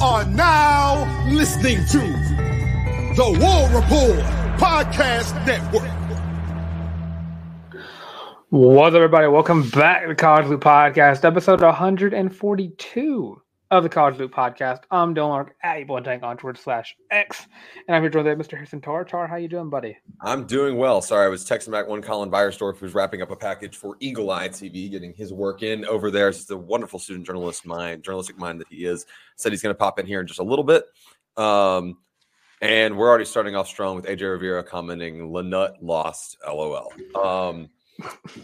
Are now listening to the War Rapport Podcast Network. What's up, everybody? Welcome back to the College Loop Podcast, episode 142 of the College Loop Podcast. I'm Dylan Larck at Able Tank on Twitter slash X, and I'm here joined by Mr. Harrison Tarr. Tarr, how you doing, buddy? I'm doing well. Sorry, I was texting back one Colin Beyersdorf who's wrapping up a package for Eagle Eye TV, getting his work in over there. He's a wonderful student journalist mind, journalistic mind that he is. Said he's going to pop in here in just a little bit. Um, and we're already starting off strong with AJ Rivera commenting, Lanut lost, lol. Um,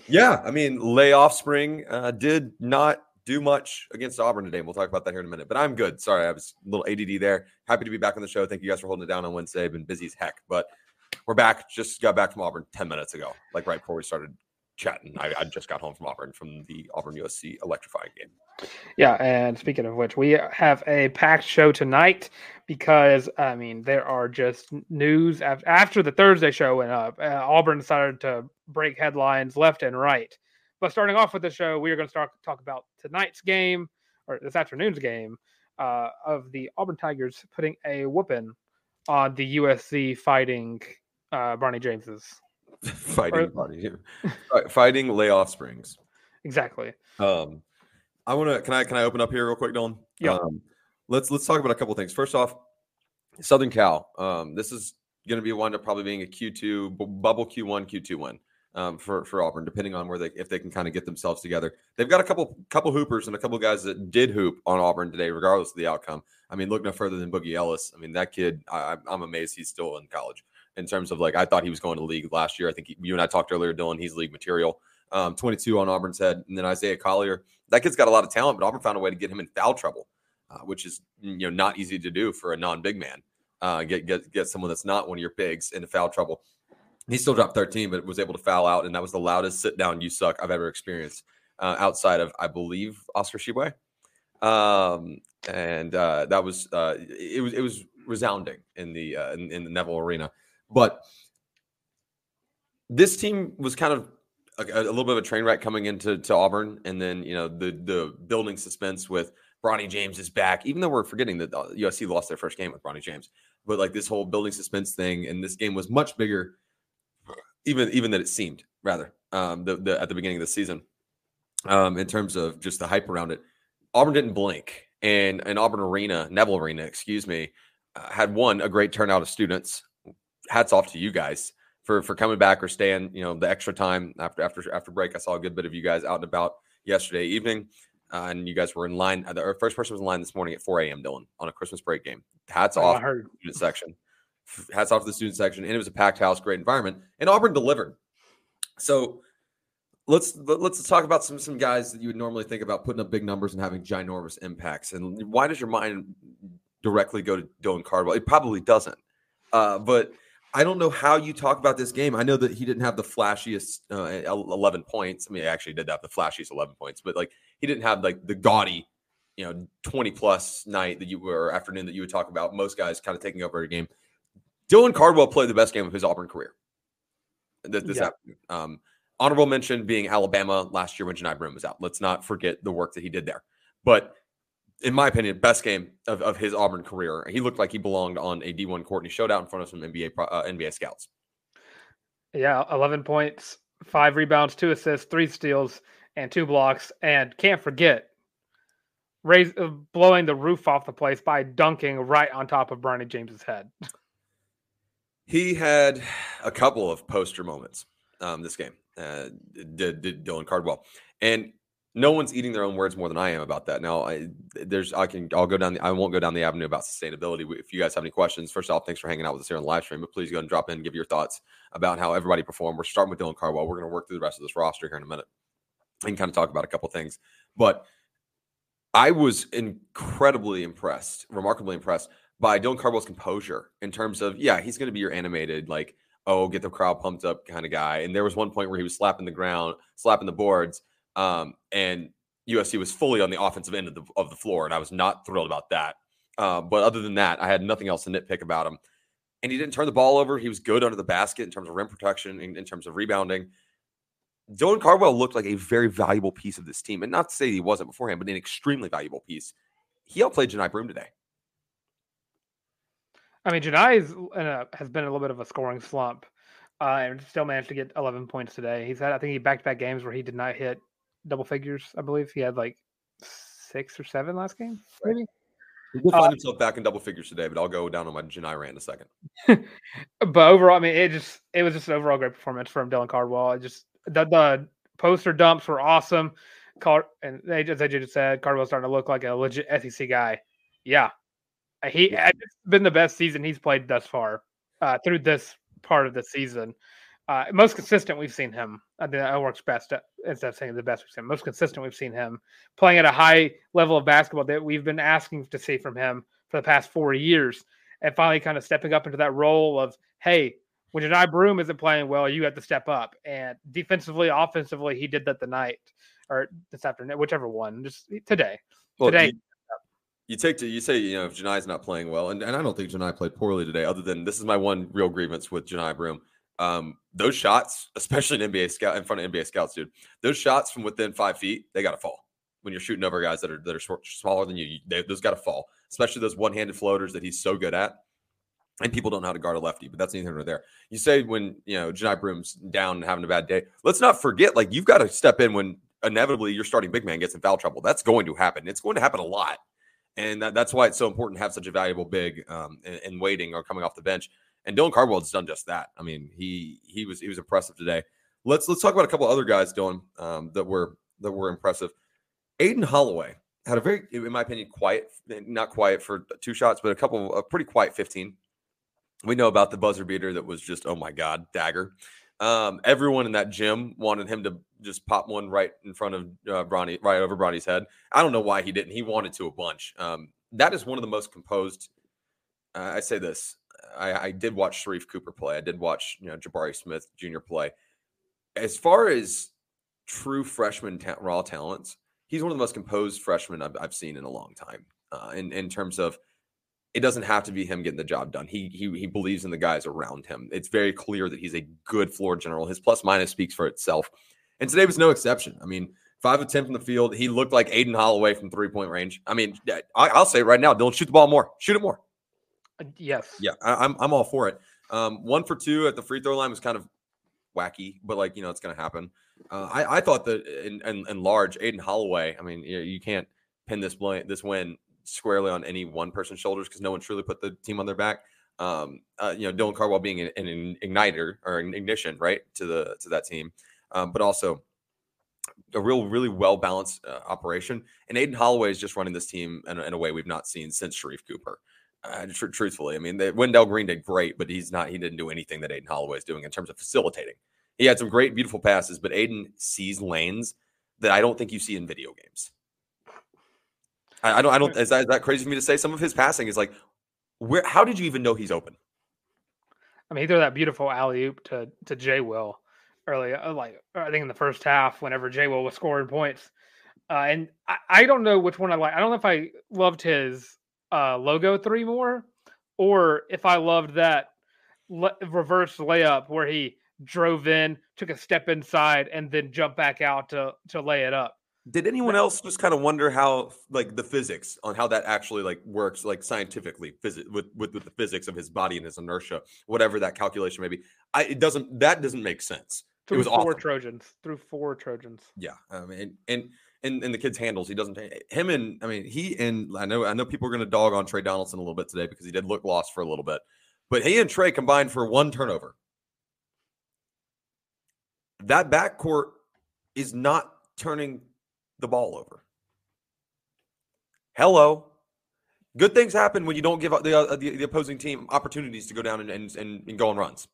yeah, I mean, lay offspring uh, did not do much against Auburn today. And we'll talk about that here in a minute. But I'm good. Sorry, I was a little ADD there. Happy to be back on the show. Thank you guys for holding it down on Wednesday. Been busy as heck, but we're back. Just got back from Auburn 10 minutes ago, like right before we started chatting. I, I just got home from Auburn from the Auburn USC electrifying game. Yeah, and speaking of which, we have a packed show tonight because I mean there are just news after the Thursday show went up. Uh, Auburn decided to break headlines left and right. But starting off with the show, we are going to start talk about tonight's game or this afternoon's game uh, of the Auburn Tigers putting a whooping on the USC fighting uh, Bronny James's fighting or, fighting layoff springs. Exactly. Um, I want to. Can I can I open up here real quick, Dylan? Yeah. Um, let's let's talk about a couple things. First off, Southern Cal. Um, this is going to be wind up probably being a Q two bubble Q one Q two win um, for for Auburn, depending on where they if they can kind of get themselves together. They've got a couple couple hoopers and a couple guys that did hoop on Auburn today, regardless of the outcome. I mean, look no further than Boogie Ellis. I mean, that kid. I, am amazed he's still in college. In terms of like, I thought he was going to league last year. I think he, you and I talked earlier, Dylan. He's league material. Um, 22 on Auburn's head, and then Isaiah Collier. That kid's got a lot of talent, but Auburn found a way to get him in foul trouble, uh, which is you know not easy to do for a non-big man. Uh, get get get someone that's not one of your bigs into foul trouble. He still dropped 13, but was able to foul out, and that was the loudest sit down you suck I've ever experienced uh, outside of, I believe, Oscar Tshiebwe. Um, and uh, that was uh, it was it was resounding in the uh, in, in the Neville Arena. But this team was kind of a, a, little bit of a train wreck coming into to Auburn, and then you know the the building suspense with Bronny James is back. Even though we're forgetting that USC lost their first game with Bronny James, but like this whole building suspense thing, and this game was much bigger even even that it seemed rather um, the, the at the beginning of the season um, in terms of just the hype around it. Auburn didn't blink, and and Auburn Arena, Neville Arena, excuse me, uh, had one a great turnout of students. Hats off to you guys for for coming back or staying. You know the extra time after after after break. I saw a good bit of you guys out and about yesterday evening. Uh, and you guys were in line. Uh, the first person was in line this morning at 4 a.m. Dylan on a Christmas break game. Hats oh, off to the section hats off to the student section, and it was a packed house, great environment, and Auburn delivered. So let's let's talk about some some guys that you would normally think about putting up big numbers and having ginormous impacts. And why does your mind directly go to Dylan Cardwell? It probably doesn't. Uh, but I don't know how you talk about this game. I know that he didn't have the flashiest uh, 11 points. I mean, he actually did have the flashiest 11 points, but like he didn't have like the gaudy, you know, 20 plus night that you were afternoon that you would talk about. Most guys kind of taking over a game. Dylan Cardwell played the best game of his Auburn career. This, this yeah. um, honorable mention being Alabama last year when Johni Broome was out. Let's not forget the work that he did there. But in my opinion, best game of, of his Auburn career. He looked like he belonged on a D1 court and he showed out in front of some NBA uh, NBA scouts. Yeah, 11 points, five rebounds, two assists, three steals, and two blocks. And can't forget raise, uh, blowing the roof off the place by dunking right on top of Bronny James's head. He had a couple of poster moments um, this game. Uh, did, did Dylan Cardwell, and no one's eating their own words more than I am about that. Now, I, there's I can I'll go down. The, I won't go down the avenue about sustainability. If you guys have any questions, first off, thanks for hanging out with us here on the live stream. But please go and drop in and give your thoughts about how everybody performed. We're starting with Dylan Cardwell. We're going to work through the rest of this roster here in a minute and kind of talk about a couple things. But I was incredibly impressed, remarkably impressed by Dylan Cardwell's composure in terms of, yeah, he's going to be your animated, like, oh, get the crowd pumped up kind of guy. And there was one point where he was slapping the ground, slapping the boards, um, and USC was fully on the offensive end of the, of the floor. And I was not thrilled about that. Uh, but other than that, I had nothing else to nitpick about him. And he didn't turn the ball over. He was good under the basket in terms of rim protection, in, in terms of rebounding. Dylan Cardwell looked like a very valuable piece of this team. And not to say he wasn't beforehand, but an extremely valuable piece. He outplayed Johni Broome today. I mean, Johni has been a little bit of a scoring slump uh, and still managed to get 11 points today. He's had, I think, he back to back games where he did not hit double figures. I believe he had like six or seven last game, maybe. He will find uh, himself back in double figures today, but I'll go down on my Johni rant in a second. but overall, I mean, it just it was just an overall great performance from Dylan Cardwell. It just the, the poster dumps were awesome. Car and they, as AJ just said, Cardwell's starting to look like a legit SEC guy. Yeah, he it's been the best season he's played thus far uh, through this part of the season. Uh, most consistent we've seen him. I think that works best uh, instead of saying the best we've seen. Most consistent we've seen him playing at a high level of basketball that we've been asking to see from him for the past four years, and finally kind of stepping up into that role of hey, when Johni Broome isn't playing well, you have to step up. And defensively, offensively, he did that the night or this afternoon, whichever one, just today. Well, today. You, take to you say, you know, if Johni's not playing well, and, and I don't think Johni played poorly today, other than this is my one real grievance with Johni Broome. Um, those shots, especially in NBA scout in front of NBA scouts, dude, those shots from within five feet, they gotta fall. When you're shooting over guys that are that are smaller than you, they, those gotta fall. Especially those one-handed floaters that he's so good at and people don't know how to guard a lefty, but that's neither nor there. You say when you know Johni Broome's down and having a bad day, let's not forget like you've got to step in when inevitably your starting big man gets in foul trouble. That's going to happen. It's going to happen a lot, and that, that's why it's so important to have such a valuable big um, in, in waiting or coming off the bench. And Dylan Cardwell has done just that. I mean, he he was he was impressive today. Let's let's talk about a couple other guys, Dylan, um, that were that were impressive. Aden Holloway had a very, in my opinion, quiet, not quiet for two shots, but a couple, a pretty quiet 15 we know about the buzzer beater that was just oh my god dagger. Um, everyone in that gym wanted him to just pop one right in front of uh, Bronny, right over Bronny's head. I don't know why he didn't. He wanted to a bunch. Um, that is one of the most composed. Uh, I say this. I, I, did watch Sharife Cooper play. I did watch you know Jabari Smith Jr. play. As far as true freshman ta- raw talents, he's one of the most composed freshmen I've, I've seen in a long time. Uh, in in terms of it doesn't have to be him getting the job done. He he he believes in the guys around him. It's very clear that he's a good floor general. His plus minus speaks for itself. And today was no exception. I mean, five of ten from the field. He looked like Aden Holloway from three point range. I mean, I, will say it right now, don't shoot the ball more. Shoot it more. Uh, yes. Yeah, I, am I'm, I'm all for it. Um, one for two at the free throw line was kind of wacky, but like you know, it's going to happen. Uh, I I thought that in, in, in large, Aden Holloway. I mean, you, you can't pin this this win squarely on any one person's shoulders because no one truly put the team on their back. Um, uh, you know, Dylan Cardwell being an, an, igniter or an ignition, right, to the to that team, um, but also a real, really well balanced uh, operation. And Aden Holloway is just running this team in a, in a way we've not seen since Sharife Cooper. Uh, tr- truthfully, I mean, the, Wendell Green did great, but he's not. He didn't do anything that Aden Holloway is doing in terms of facilitating. He had some great, beautiful passes, but Aden sees lanes that I don't think you see in video games. I, I don't. I don't. Is that, is that crazy for me to say? Some of his passing is like, where? How did you even know he's open? I mean, he threw that beautiful alley oop to to Jay Will early, uh, like I think in the first half, whenever Jay Will was scoring points. Uh, and I, I don't know which one I like. I don't know if I loved his uh, logo three more, or if I loved that le- reverse layup where he drove in, took a step inside, and then jumped back out to to lay it up. Did anyone else just kind of wonder how, like, the physics on how that actually like works, like scientifically, phys- with, with with the physics of his body and his inertia, whatever that calculation may be? I it doesn't that doesn't make sense. Through it was four awesome. Trojans. Through four Trojans. Yeah, I mean, and in, in the kid's handles. He doesn't him and I mean he and I know I know people are going to dog on Tre Donaldson a little bit today because he did look lost for a little bit, but he and Trey combined for one turnover. That backcourt is not turning the ball over. Hello. Good things happen when you don't give the, uh, the, the opposing team opportunities to go down and, and, and, go on runs.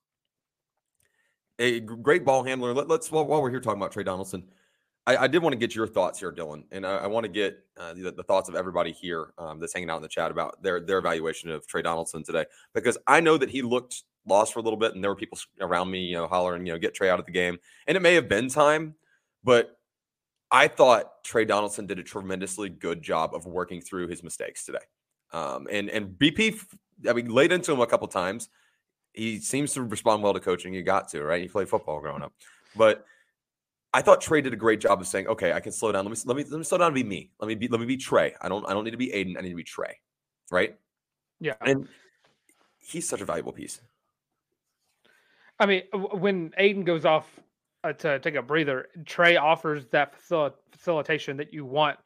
A great ball handler. Let, us while, while, we're here talking about Tre Donaldson, I, I, did want to get your thoughts here, Dylan, and I, I want to get uh, the, the, thoughts of everybody here um, that's hanging out in the chat about their their evaluation of Tre Donaldson today, because I know that he looked lost for a little bit, and there were people around me, you know, hollering, you know, get Trey out of the game, and it may have been time, but I thought Tre Donaldson did a tremendously good job of working through his mistakes today. Um, and and BP, I mean, laid into him a couple times. He seems to respond well to coaching. You got to right. He played football growing up, but I thought Trey did a great job of saying, "Okay, I can slow down. Let me let me let me slow down and be me. Let me be let me be Tre. I don't I don't need to be Aden. I need to be Trey." right? Yeah, and he's such a valuable piece. I mean, when Aden goes off uh, to take a breather, Trey offers that facil- facilitation that you want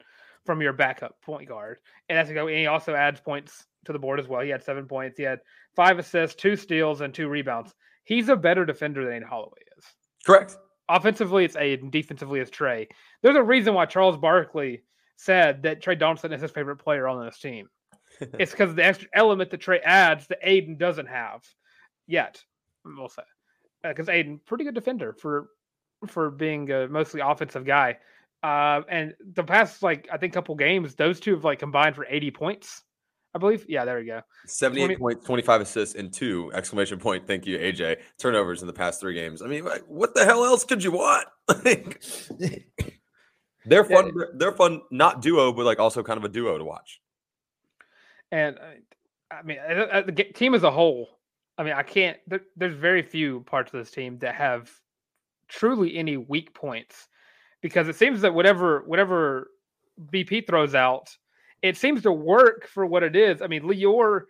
from your backup point guard, and that's go. And he also adds points to the board as well. He had seven points. He had five assists, two steals, and two rebounds. He's a better defender than Aden Holloway is. Correct. Offensively, it's Aden. Defensively, it's Trey. There's a reason why Charles Barkley said that Tre Donaldson is his favorite player on this team. it's because of the extra element that Trey adds that Aden doesn't have yet. We'll say because uh, Aden, pretty good defender for for being a mostly offensive guy. Uh, and the past like I think a couple games, those two have like combined for 80 points. I believe. Yeah, there we go. 78 20. points, 25 assists, and two exclamation point. Thank you, AJ. Turnovers in the past three games. I mean, like, what the hell else could you want? they're fun. Yeah. They're fun, not duo, but like also kind of a duo to watch. And uh, I mean, the team as a whole. I mean, I can't. There, there's very few parts of this team that have truly any weak points because it seems that whatever whatever BP throws out, it seems to work for what it is. I mean, Lior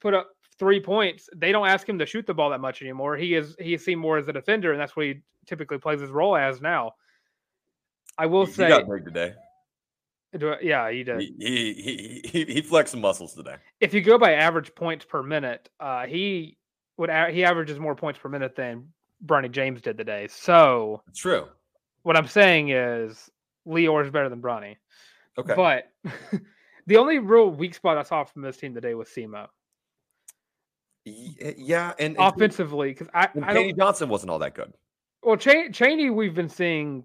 put up three points. They don't ask him to shoot the ball that much anymore. He is he is seen more as a defender, and that's what he typically plays his role as now. I will he, say, he got big today. I, yeah, he did. He, he he he flexed some muscles today. If you go by average points per minute, uh, he would he averages more points per minute than Bronny James did today. So it's true. What I'm saying is Lior is better than Bronny. Okay. But the only real weak spot I saw from this team today was Semo. Yeah, and, offensively, because I, I Chaney Johnson wasn't all that good. Well, Ch- Chaney, we've been seeing.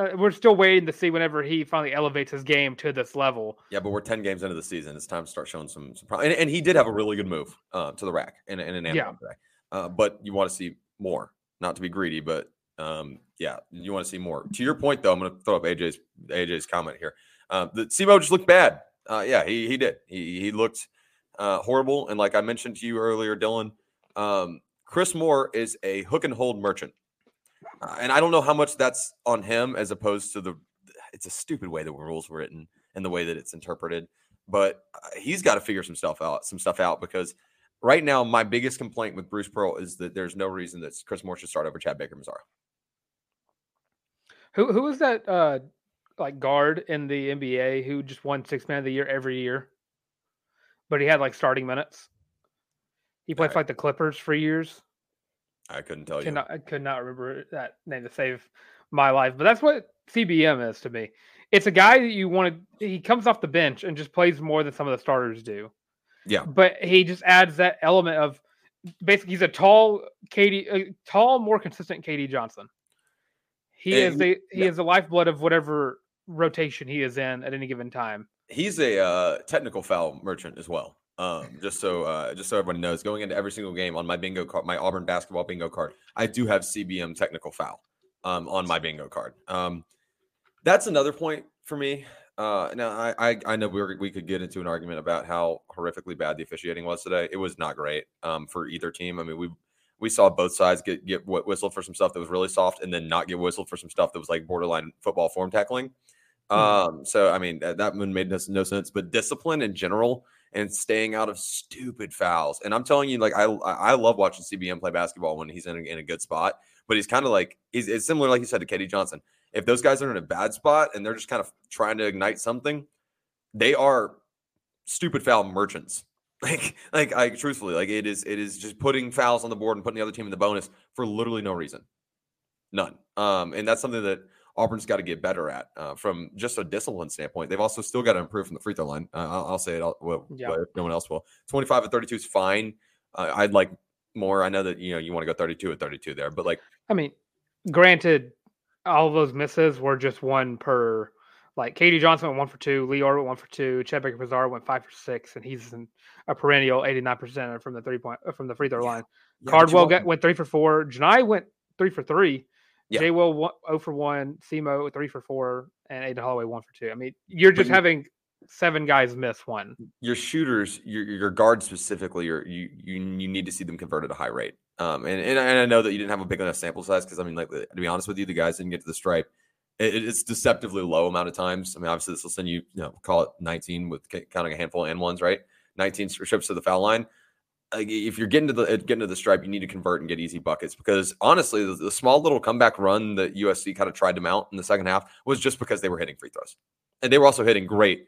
Uh, we're still waiting to see whenever he finally elevates his game to this level. Yeah, but we're ten games into the season. It's time to start showing some. some and, and, he did have a really good move uh, to the rack in, in an yeah. today. Uh, but you want to see more not to be greedy, but um, yeah, you want to see more. To your point, though, I'm going to throw up AJ's AJ's comment here. Uh, the Semo just looked bad. Uh, yeah, he he did. He he looked uh, horrible. And like I mentioned to you earlier, Dylan, um, Chris Moore is a hook and hold merchant, uh, and I don't know how much that's on him as opposed to the. It's a stupid way the rules were written and the way that it's interpreted, but uh, he's got to figure some stuff out. Some stuff out because right now, my biggest complaint with Bruce Pearl is that there's no reason that Chris Moore should start over Chad Baker-Mazara. Who who is that uh like guard in the NBA who just won six man of the year every year? But he had like starting minutes. He played for like the Clippers for years. I couldn't tell you. I could not remember that name to save my life. But that's what CBM is to me. It's a guy that you want to. He comes off the bench and just plays more than some of the starters do. Yeah. But he just adds that element of basically he's a tall KD, a tall, more consistent KD Johnson. He and is the he yeah. is the lifeblood of whatever rotation he is in at any given time. He's a uh, technical foul merchant as well. Um, just so uh, just so everyone knows, going into every single game on my bingo card, my Auburn basketball bingo card, I do have CBM technical foul um, on my bingo card. Um, that's another point for me. Uh, now I, I, I know we were, we could get into an argument about how horrifically bad the officiating was today. It was not great um, for either team. I mean, we we saw both sides get get whistled for some stuff that was really soft, and then not get whistled for some stuff that was like borderline football form tackling. Mm-hmm. Um, so I mean that, that one made no, no sense. But discipline in general and staying out of stupid fouls. And I'm telling you, like I I love watching CBM play basketball when he's in a, in a good spot. But he's kind of like he's it's similar, like you said, to KD Johnson If those guys are in a bad spot and they're just kind of trying to ignite something, they are stupid foul merchants. Like, like I truthfully, like it is, it is just putting fouls on the board and putting the other team in the bonus for literally no reason, none. Um, and that's something that Auburn's got to get better at uh, from just a discipline standpoint. They've also still got to improve from the free throw line. Uh, I'll, I'll, say it. I'll, well, yeah. if no one else will. Twenty-five and thirty-two is fine. Uh, I'd like more. I know that you know you want to go thirty-two and thirty-two there, but like, I mean, granted, all those misses were just one per like KD Johnson went one for two, Lior went one for two, Chad Baker-Mazara went five for six, and he's a perennial 89% from the three point uh, from the free throw line. Yeah, Cardwell got, went three for four. Janai went three for three. Yeah. J Will 0 for one, Semo three for four, and Aden Holloway one for two. I mean, you're just having seven guys miss one. Your shooters, your your guards specifically, you you you need to see them convert at a high rate. Um, and, and I know that you didn't have a big enough sample size because I mean, like to be honest with you, the guys didn't get to the stripe it's deceptively low amount of times. I mean, obviously, this will send you, you know, call it 19 with counting a handful of and ones, right? 19 trips to the foul line. if you're getting to the getting to the stripe, you need to convert and get easy buckets because honestly, the, the, small little comeback run that USC kind of tried to mount in the second half was just because they were hitting free throws, and they were also hitting great,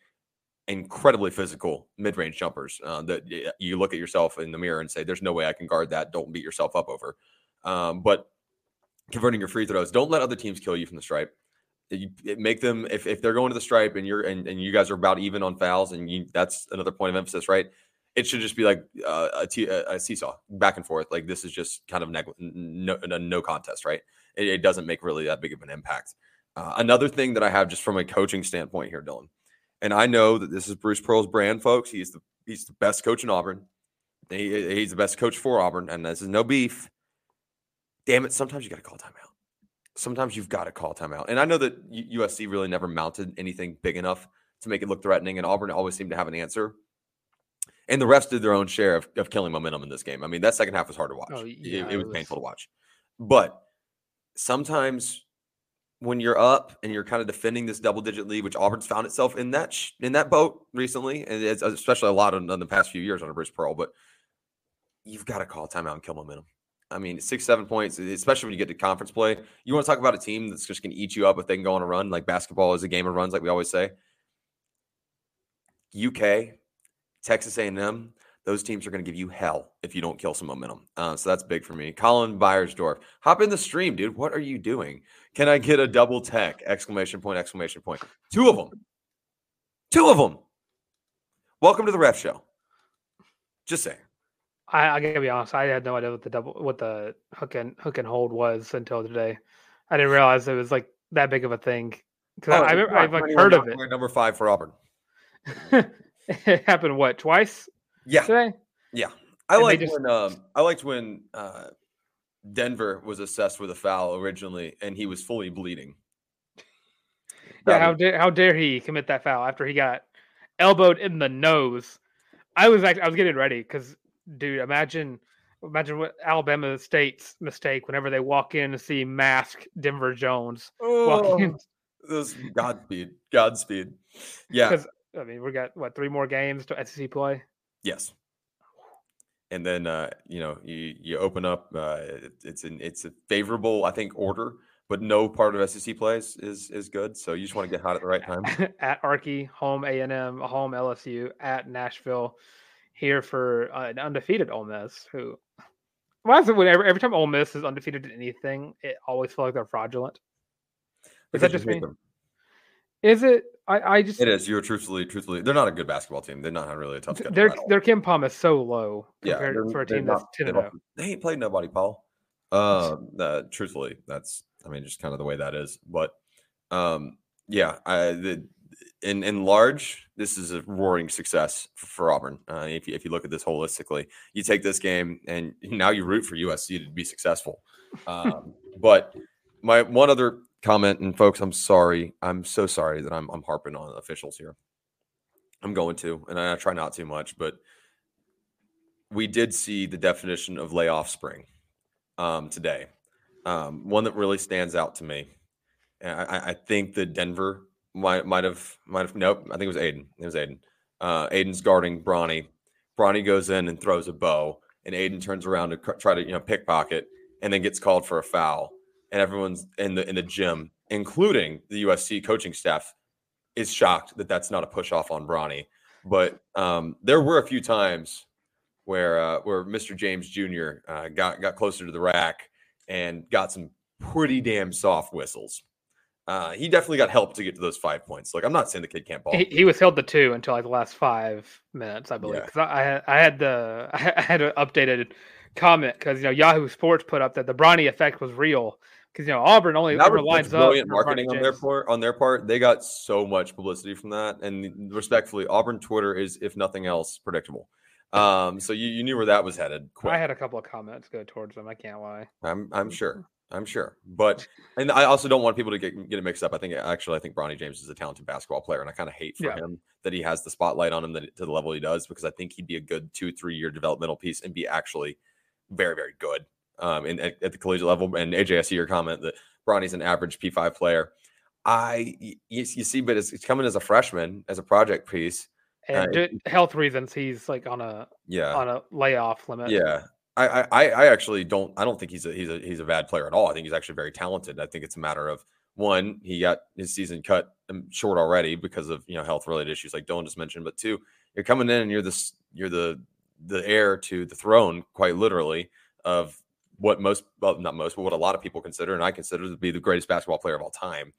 incredibly physical mid range jumpers uh, that you look at yourself in the mirror and say, "There's no way I can guard that." Don't beat yourself up over. Um, but converting your free throws, don't let other teams kill you from the stripe you make them if, if they're going to the stripe and you're and, and you guys are about even on fouls and you that's another point of emphasis right it should just be like uh, a, t- a seesaw back and forth like this is just kind of neg- no, no contest right it, it, doesn't make really that big of an impact uh, another thing that i have just from a coaching standpoint here dylan and i know that this is bruce pearl's brand folks he's the he's the best coach in auburn he, he's the best coach for auburn and this is no beef damn it sometimes you got to call timeout sometimes you've got to call timeout. And I know that USC really never mounted anything big enough to make it look threatening, and Auburn always seemed to have an answer. And the refs did their own share of, of killing momentum in this game. I mean, that second half was hard to watch. Oh, yeah, it, it, was, was painful to watch. But sometimes when you're up and you're kind of defending this double digit lead, which Auburn's found itself in that in that boat recently, and it's uh, especially a lot in, in the past few years under Bruce Pearl, but you've got to call timeout and kill momentum. I mean, six, seven points, especially when you get to conference play. You want to talk about a team that's just going to eat you up if they can go on a run. Like basketball is a game of runs, like we always say. UK, Texas A&M, those teams are going to give you hell if you don't kill some momentum. Uh, so that's big for me. Colin Beyersdorf, hop in the stream, dude. What are you doing? Can I get a double tech? Exclamation point! Exclamation point! Two of them. Two of them. Welcome to the Ref Show. Just saying. I, I gotta be honest. I had no idea what the double, what the hook and hook and hold was until today. I didn't realize it was like that big of a thing. Because oh, I, remember I've like heard of it. Number five for Auburn. it happened what twice? Yeah. Today. Yeah, I liked just... when um, I liked when uh, Denver was assessed with a foul originally, and he was fully bleeding. yeah, how dare how dare he commit that foul after he got elbowed in the nose? I was actually I was getting ready because dude, imagine imagine what Alabama State's mistake whenever they walk in to see mask Denver Jones oh, walking. This Godspeed, Godspeed. Yeah, because I mean we got what three more games to SEC play. Yes, and then uh, you know you you open up. Uh, it's an it's a favorable I think order, but no part of SEC plays is is good. So you just want to get hot at the right time. at Archie, home A and M, home LSU, at Nashville here for uh, an undefeated Ole Miss. Who, why is it whenever every time Ole Miss is undefeated in anything, it always feels like they're fraudulent? Is that just me? Them. Is it? I, I just it is. You're truthfully, truthfully, they're not a good basketball team. They're not really a tough. Team. Their their KenPom is so low compared yeah, for a team that's ten and They ain't played nobody, Paul. Uh, uh, truthfully, that's I mean, just kind of the way that is. But um, yeah, I the in in large, this is a roaring success for, for Auburn. Uh, if you, if you look at this holistically, you take this game and now you root for USC to be successful. Um, but my one other comment, and folks, I'm sorry, I'm so sorry that I'm I'm harping on officials here. I'm going to, and I try not too much, but we did see the definition of layoff spring um, today. Um, one that really stands out to me. I, I think that Denver might might have might have nope. I think it was Aden. It was Aden. Uh, Aden's guarding Bronny. Bronny goes in and throws a bow, and Aden turns around to try to you know pickpocket, and then gets called for a foul. And everyone's in the in the gym including the USC coaching staff, is shocked that that's not a push off on Bronny. But um, there were a few times where uh, where Mr. James Jr. Uh, got got closer to the rack and got some pretty damn soft whistles. Uh, he definitely got help to get to those five points. Like I'm not saying the kid can't ball. He, he was held to two until like the last five minutes, I believe. Yeah. Because I, I had I had the I had an updated comment because you know Yahoo Sports put up that the Bronny effect was real because you know Auburn only That was lines up brilliant for marketing on their part. On their part, they got so much publicity from that. And respectfully, Auburn Twitter is, if nothing else, predictable. Um, so you, you knew where that was headed. Quick. I had a couple of comments go towards them. I can't lie. I'm I'm sure. I'm sure. But and I also don't want people to get get it mixed up. I think actually I think Bronny James is a talented basketball player, and I kind of hate for Yeah. him that he has the spotlight on him that, to the level he does because I think he'd be a good two three year developmental piece and be actually very very good um in at, at the collegiate level. And AJ, I see your comment that Bronny's an average P five player. I you, you see, but it's, it's coming as a freshman as a project piece. And Uh, due- health reasons, he's like on a Yeah, on a layoff limit. Yeah. I, I I I actually don't I don't think he's a he's a he's a bad player at all. I think he's actually very talented. I think it's a matter of one, he got his season cut um, short already because of you know health related issues like Dylan just mentioned. But two, you're coming in and you're this you're the the heir to the throne, quite literally, of what most well not most, but what a lot of people consider and I consider to be the greatest basketball player of all time.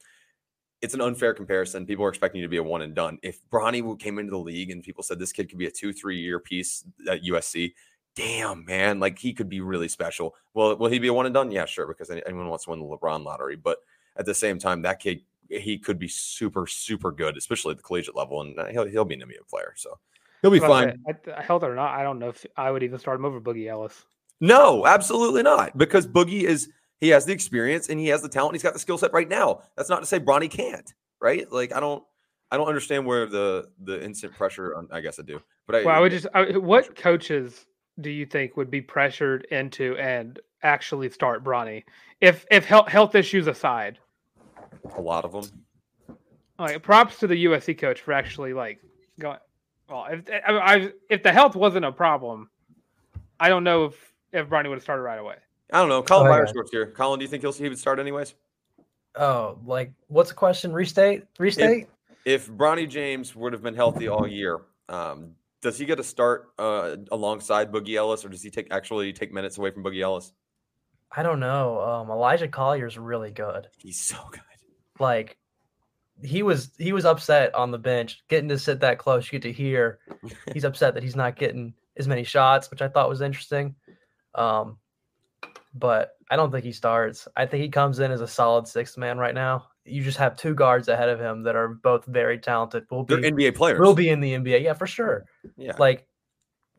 It's an unfair comparison. People are expecting you to be a one and done. If Bronny came into the league and people said this kid could be a two, three year piece at USC, damn man, like he could be really special. Well, will he be a one and done? Yeah, sure, because anyone wants to win the LeBron lottery. But at the same time, that kid he could be super, super good, especially at the collegiate level, and uh, he'll he'll be an NBA player. So he'll be That's what I fine. said. I, health or not, I don't know if I would even start him over Boogie Ellis. No, absolutely not. Because Boogie is he has the experience and he has the talent. He's got the skill set right now. That's not to say Bronny can't, right? Like I don't I don't understand where the the instant pressure I guess I do. But I, Well, I would just. I, what coaches do you think would be pressured into and actually start Bronny if if health health issues aside? a lot of them. Like props to the USC coach for actually like going. Well, if I, I if the health wasn't a problem, I don't know if if Bronny would have started right away. I don't know. Colin Oh, Byers yeah. works here. Colin, do you think he'll he would start anyways? Oh, like what's the question? Restate? Restate? If Bronny James would have been healthy all year, um, does he get a start uh, alongside Boogie Ellis, or does he take actually take minutes away from Boogie Ellis? I don't know. Um, Elijah Collier's really good. He's so good. Like he was he was upset on the bench, getting to sit that close. You get to hear he's upset that he's not getting as many shots, which I thought was interesting. Um, but I don't think he starts. I think he comes in as a solid sixth man right now. You just have two guards ahead of him that are both very talented. Will They're be NBA players. will be in the NBA, yeah, for sure. Yeah. Like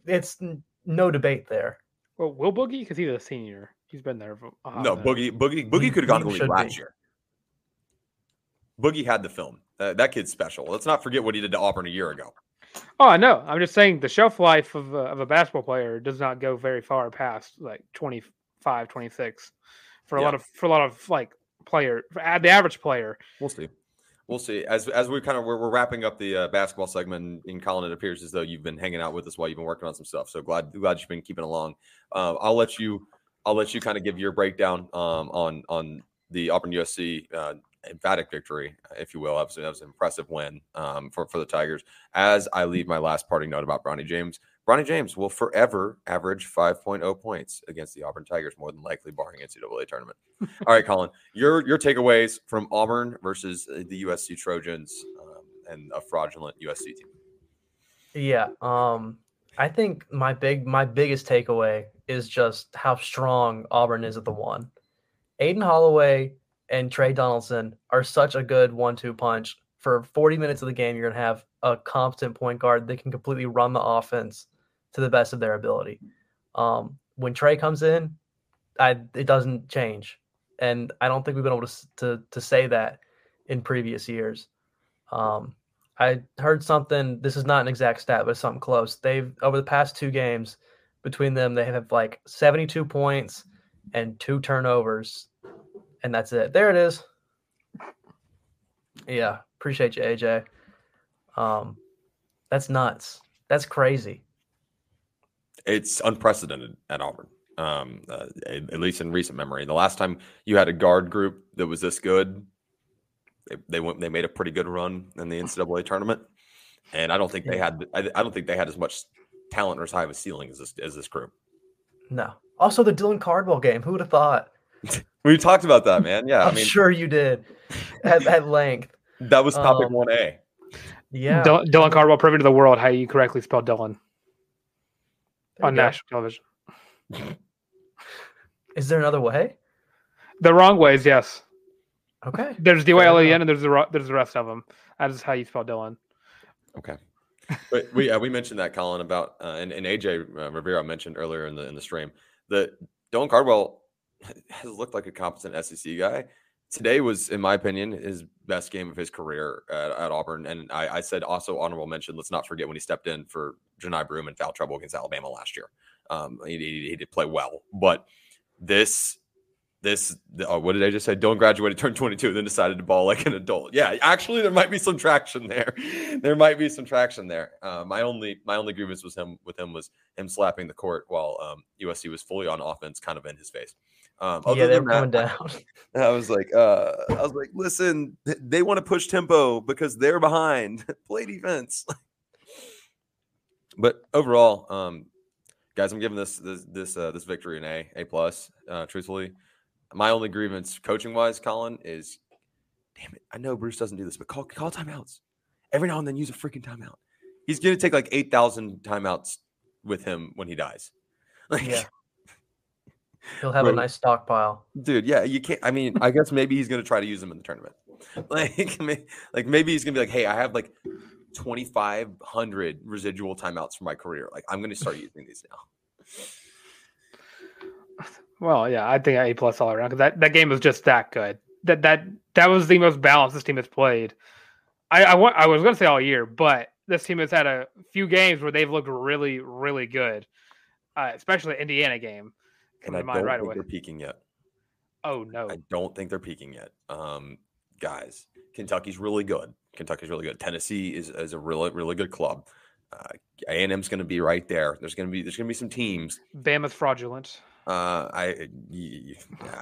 it's n- no debate there. Well, will Boogie because he's a senior. He's been there. For a hot No, minute. Boogie, Boogie, Boogie could have gone to the league last be. year. Boogie had the film. Uh, that kid's special. Let's not forget what he did to Auburn a year ago. Oh, I know. I'm just saying the shelf life of a, of a basketball player does not go very far past like 25, 26 for a Yeah. lot of for a lot of like player for the average player. We'll see. We'll see. As as we kind of we're, we're wrapping up the uh, basketball segment in Colin, it appears as though you've been hanging out with us while you've been working on some stuff. So glad glad you've been keeping along. Uh, I'll let you I'll let you kind of give your breakdown um, on on the Auburn USC uh, emphatic victory, if you will. Obviously, that was an impressive win um, for for the Tigers. As I leave my last parting note about Bronny James, Bronny James will forever average 5.0 points against the Auburn Tigers, more than likely, barring NCAA tournament. All right, Colin, your your takeaways from Auburn versus the USC Trojans um, and a fraudulent USC team. Yeah. Um, I think my big my biggest takeaway is just how strong Auburn is at the one. Aden Holloway and Tre Donaldson are such a good one-two punch. For 40 minutes of the game, you're gonna have a competent point guard that can completely run the offense to the best of their ability. Um, when Trey comes in, I it doesn't change, and I don't think we've been able to to, to say that in previous years. Um, I heard something. This is not an exact stat, but something close. They've over the past two games between them, they have like 72 points and two turnovers, and that's it. There it is. Yeah, appreciate you, AJ. Um, that's nuts. That's crazy. It's unprecedented at Auburn, um, uh, at least in recent memory. The last time you had a guard group that was this good, they, they went they made a pretty good run in the NCAA tournament, and I don't think they had I, I don't think they had as much talent or as high of a ceiling as this as this group. No. Also, the Dylan Cardwell game. Who would have thought? We talked about that, man. Yeah, I'm I mean sure you did at, at length. that was topic um, one A. Yeah. Dylan, Dylan Cardwell proving to the world how you correctly spell Dylan There on go. national television. Is there another way? The wrong ways, yes. Okay. There's the Fair and there's the there's the rest of them. That is how you spell Dylan. Okay. But we uh, we mentioned that Colin about uh, and, and AJ uh, Rivera mentioned earlier in the in the stream that Dylan Cardwell has looked like a competent SEC guy. Today was, in my opinion, his best game of his career at, at Auburn. And I, I said also honorable mention. Let's not forget when he stepped in for Janai Broome and foul trouble against Alabama last year. Um, he, he, he did play well, but this this oh, what did I just say? Don't graduate, turn 22, then decided to ball like an adult. Yeah, actually, there might be some traction there. There might be some traction there. Uh, my only my only grievance was him with him was him slapping the court while um, USC was fully on offense, kind of in his face. Um, other yeah, they're coming that, down. I was like, uh, I was like, listen, th- they want to push tempo because they're behind. Play defense. but overall, um, guys, I'm giving this this this uh, this victory an A, A plus. Uh, truthfully, my only grievance, coaching wise, Colin, is, damn it, I know Bruce doesn't do this, but call call timeouts every now and then. Use a freaking timeout. He's gonna take like eight thousand timeouts with him when he dies. Like, Yeah. He'll have a nice stockpile. dude yeah you can't i mean i guess maybe he's gonna try to use them in the tournament like like maybe he's gonna be like hey i have like 2500 residual timeouts for my career like i'm gonna start using these now Well, yeah, I think A plus all around because that, that game was just that good. That that that was the most balanced this team has played. I I, want, I was going to say all year, but this team has had a few games where they've looked really really good, uh, especially the Indiana game. And i don't right think away. they're peaking yet Oh no, i don't think they're peaking yet um guys kentucky's really good kentucky's really good tennessee is, is a really really good club uh, a&m's going to be right there there's going to be there's going to be some teams Bama's fraudulent. Uh, I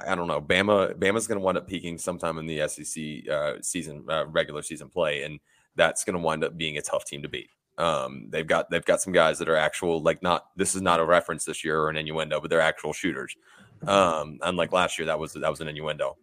I don't know. Bama Bama's going to wind up peaking sometime in the SEC uh, season uh, regular season play, and that's going to wind up being a tough team to beat. Um, they've got they've got some guys that are actual like not this is not a reference this year or an innuendo, but they're actual shooters. Um, unlike last year, that was that was an innuendo.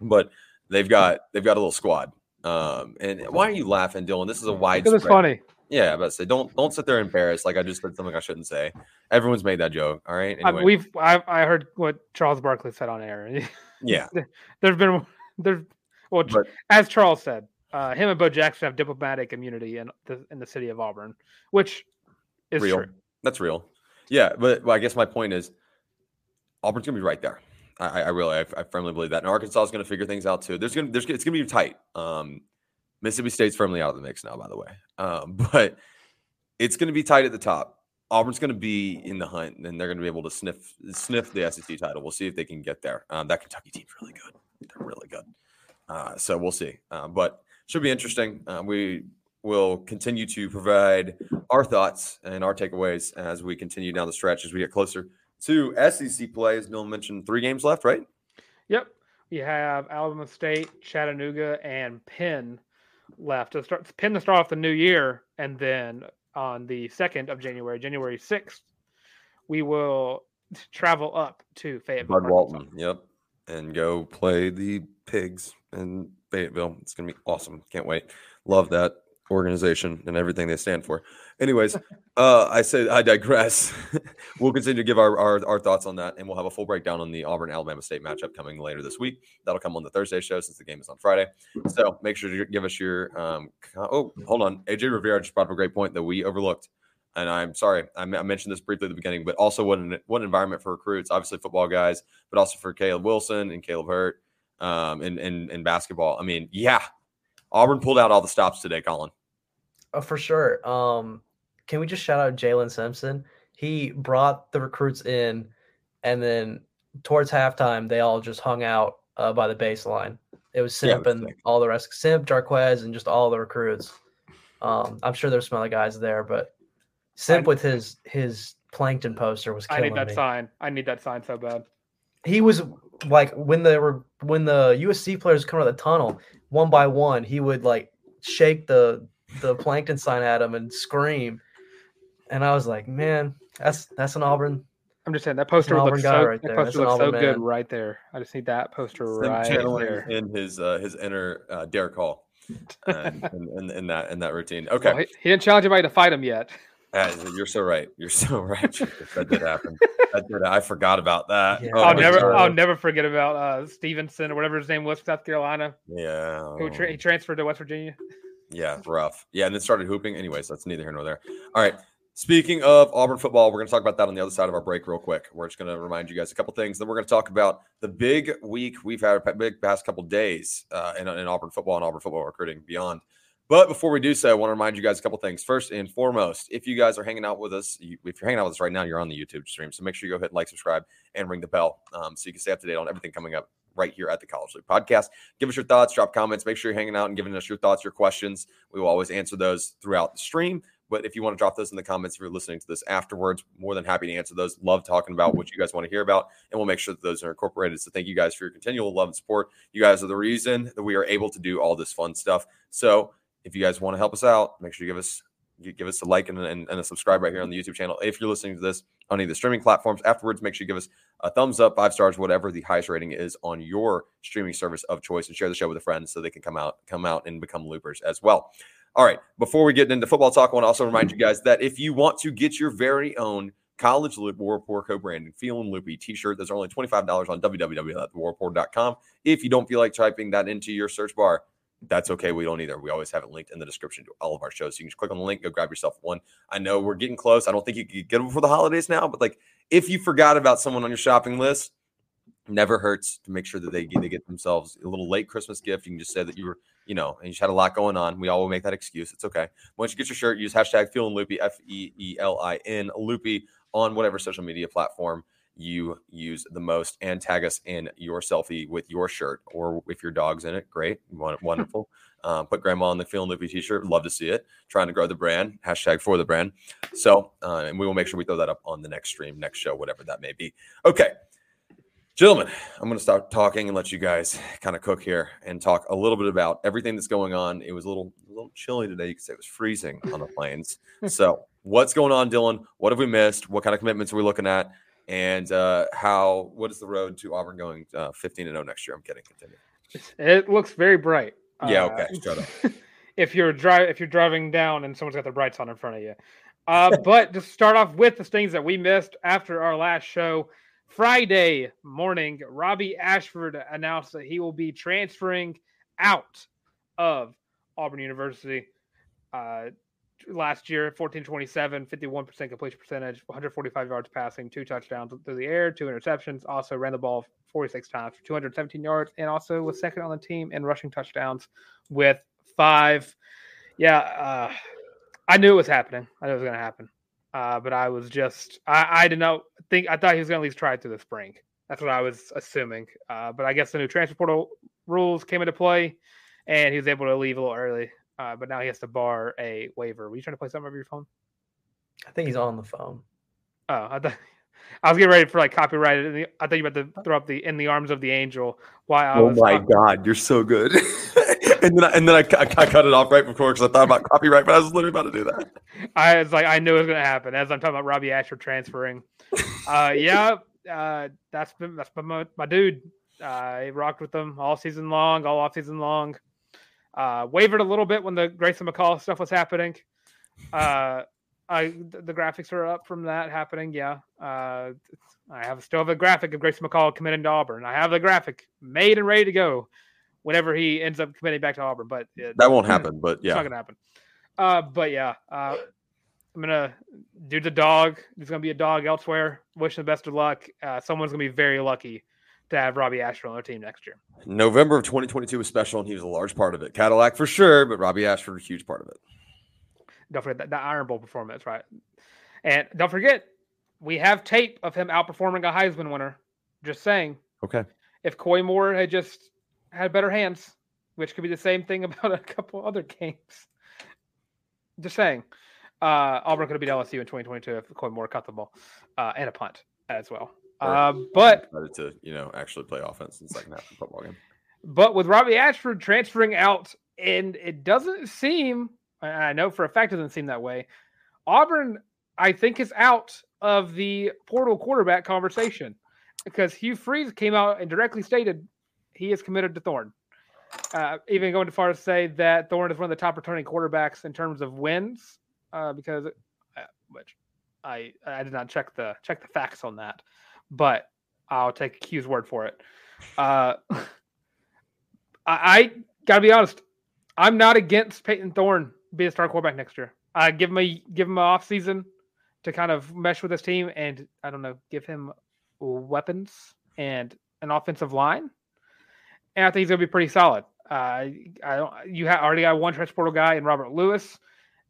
But they've got they've got a little squad. Um, and why are you laughing, Dylan? This is a wide. Because it's funny. Yeah, but say don't don't sit there embarrassed like I just said something I shouldn't say. Everyone's made that joke. All right. I, we've I, I heard what Charles Barkley said on air. yeah. There's been there's well But- as Charles said, uh, him and Bo Jackson have diplomatic immunity in the in the city of Auburn, which is real. true. That's real. Yeah, but well, I guess my point is Auburn's gonna be right there. I, I really, I, I firmly believe that. And Arkansas is gonna figure things out too. There's gonna, there's, it's gonna be tight. Um, Mississippi State's firmly out of the mix now, by the way. Um, but it's gonna be tight at the top. Auburn's gonna be in the hunt, and they're gonna be able to sniff, sniff the SEC title. We'll see if they can get there. Um, that Kentucky team's really good. They're really good. Uh, so we'll see. Uh, but should be interesting. Uh, we will continue to provide our thoughts and our takeaways as we continue down the stretch as we get closer to SEC play. As Neil mentioned, three games left, right? Yep. We have Alabama State, Chattanooga, and Penn left to start Penn to start off the new year, and then on the second of January, January sixth, we will travel up to Fayetteville. Bud Walton. Yep. And go play the pigs in Fayetteville. It's going to be awesome. Can't wait. Love that organization and everything they stand for. Anyways, uh, I said I digress. we'll continue to give our, our, our thoughts on that, and we'll have a full breakdown on the Auburn Alabama State matchup coming later this week. That'll come on the Thursday show since the game is on Friday. So make sure to give us your. Um, oh, hold on. AJ Rivera just brought up a great point that we overlooked. And I'm sorry, I, m- I mentioned this briefly at the beginning, but also what an, what an environment for recruits, obviously football guys, but also for Caleb Wilson and Caleb Hurt um, in, in, in basketball. I mean, yeah, Auburn pulled out all the stops today, Colin. Oh, for sure. Um, can we just shout out Jalen Simpson? He brought the recruits in, and then towards halftime, they all just hung out uh, by the baseline. It was Simp was and sick. all the rest, Simp, Jarquez, and just all the recruits. Um, I'm sure there's some other guys there, but Simp with his his plankton poster was I need that me. sign. I need that sign so bad. He was like when they were when the USC players come out of the tunnel one by one, he would like shake the the plankton sign at him and scream. And I was like, man, that's that's an Auburn. I'm just saying that poster An looks so, right that poster looks so Auburn good right there. I just need that poster Them right channeling there. in his uh, his inner uh, Derrick Hall, and, and, and, in that in that routine. Well, Okay, he, he didn't challenge anybody to fight him yet. Uh, you're so right. You're so right. That did happen. That did, I forgot about that. Yeah. Oh I'll never, God. I'll never forget about uh, Stevenson or whatever his name was, from South Carolina, Yeah. who tra- he transferred to West Virginia. Yeah, rough. Yeah, and then started hooping. Anyways, that's neither here nor there. All right. Speaking of Auburn football, we're going to talk about that on the other side of our break, real quick. We're just going to remind you guys a couple things. Then we're going to talk about the big week we've had, a big past couple days uh, in, in Auburn football and Auburn football recruiting beyond. But before we do so, I want to remind you guys a couple things. First and foremost, if you guys are hanging out with us, you, if you're hanging out with us right now, you're on the YouTube stream. So make sure you go hit like, subscribe, and ring the bell um, so you can stay up to date on everything coming up right here at the College Loop Podcast. Give us your thoughts, drop comments. Make sure you're hanging out and giving us your thoughts, your questions. We will always answer those throughout the stream. But if you want to drop those in the comments, if you're listening to this afterwards, more than happy to answer those. Love talking about what you guys want to hear about, and we'll make sure that those are incorporated. So thank you guys for your continual love and support. You guys are the reason that we are able to do all this fun stuff. So if you guys want to help us out, make sure you give us you give us a like and, and, and a subscribe right here on the YouTube channel. If you're listening to this on any of the streaming platforms afterwards, make sure you give us a thumbs up, five stars, whatever the highest rating is on your streaming service of choice, and share the show with a friend so they can come out come out and become loopers as well. All right, before we get into football talk, I want to also remind you guys that if you want to get your very own College Loop War Rapport co-branded Feeling Loopy t-shirt, those are only $25 on www.thewarreport.com. If you don't feel like typing that into your search bar, that's okay. We don't either. We always have it linked in the description to all of our shows. So you can just click on the link, go grab yourself one. I know we're getting close. I don't think you could get them before the holidays now, but like if you forgot about someone on your shopping list, never hurts to make sure that they, they get themselves a little late Christmas gift. You can just say that you were, you know, and you had a lot going on. We all will make that excuse. It's okay. Once you get your shirt, use hashtag feeling loopy, F E E L I N loopy on whatever social media platform you use the most and tag us in your selfie with your shirt or if your dog's in it great wonderful. Um, put grandma on the feeling loopy t-shirt love to see it trying to grow the brand hashtag for the brand. So uh, and we will make sure we throw that up on the next stream next show whatever that may be. Okay gentlemen i'm going to stop talking and let you guys kind of cook here and talk a little bit about everything that's going on. It was a little a little chilly today you could say it was freezing on the plains. So what's going on dylan? What have we missed? What kind of commitments are we looking at and uh, how what is the road to Auburn going uh, 15 and 0 next year? I'm kidding. Continue. It looks very bright. Yeah. Uh, Okay. Shut up. if you're driving if you're driving down and someone's got their brights on in front of you. Uh, but to start off with the things that we missed after our last show, Friday morning, Robby Ashford announced that he will be transferring out of Auburn University. Uh, last year, 1427, 51% completion percentage, 145 yards passing, two touchdowns through the air, two interceptions. Also ran the ball 46 times for 217 yards, and also was second on the team in rushing touchdowns with five. Yeah, uh, I knew it was happening. I knew it was going to happen. Uh, but I was just, I, I did not think, I thought he was going to at least try it through the spring. That's what I was assuming. Uh, but I guess the new transfer portal rules came into play and he was able to leave a little early. Uh, but now he has to bar a waiver. Were you trying to play something over your phone? I think he's on the phone. Oh, I thought I was getting ready for like copyrighted. in the- I thought you were about to throw up the "In the Arms of the Angel." Why? I oh was my talk- God, you're so good. and then I, and then I, cu- I cut it off right before because I thought about copyright, but I was literally about to do that. I was like, I knew it was going to happen as I'm talking about Robby Asher transferring. Uh, yeah, uh, that's been that's been my, my dude. Uh, I rocked with them all season long, all off season long. Uh, wavered a little bit when the Grayson McCall stuff was happening. Uh, I the graphics are up from that happening. Yeah, uh, I have still have a graphic of Grayson McCall committing to Auburn. I have the graphic made and ready to go whenever he ends up committing back to Auburn. But uh, That won't happen, but yeah, it's not gonna happen. Uh, but yeah, uh, I'm gonna dude's a dog. There's gonna be a dog elsewhere. Wish him the best of luck. Uh, someone's gonna be very lucky to have Robby Ashford on their team next year. November of 2022 was special, and he was a large part of it. Cadillac for sure, but Robby Ashford was a huge part of it. Don't forget that, that Iron Bowl performance, right? And don't forget, we have tape of him outperforming a Heisman winner. Just saying, Okay. if Koy Moore had just had better hands, which could be the same thing about a couple other games. Just saying, uh, Auburn could have beat LSU in 2022 if Koy Moore caught the ball uh, and a punt as well. Uh, but to you know actually play offense in the second half of the football game. But with Robby Ashford transferring out, and it doesn't seem, I know for a fact it doesn't seem that way. Auburn, I think, is out of the portal quarterback conversation because Hugh Freeze came out and directly stated he is committed to Thorne. Uh, even going as far to say that Thorne is one of the top returning quarterbacks in terms of wins, uh, because uh, which I I did not check the check the facts on that, but I'll take Hugh's word for it. Uh, I, I gotta be honest, I'm not against Payton Thorne being a star quarterback next year. I give him a give him an off season to kind of mesh with his team, and I don't know, give him weapons and an offensive line, and I think he's gonna be pretty solid. Uh, I don't. You have already got one transfer guy in Robert Lewis,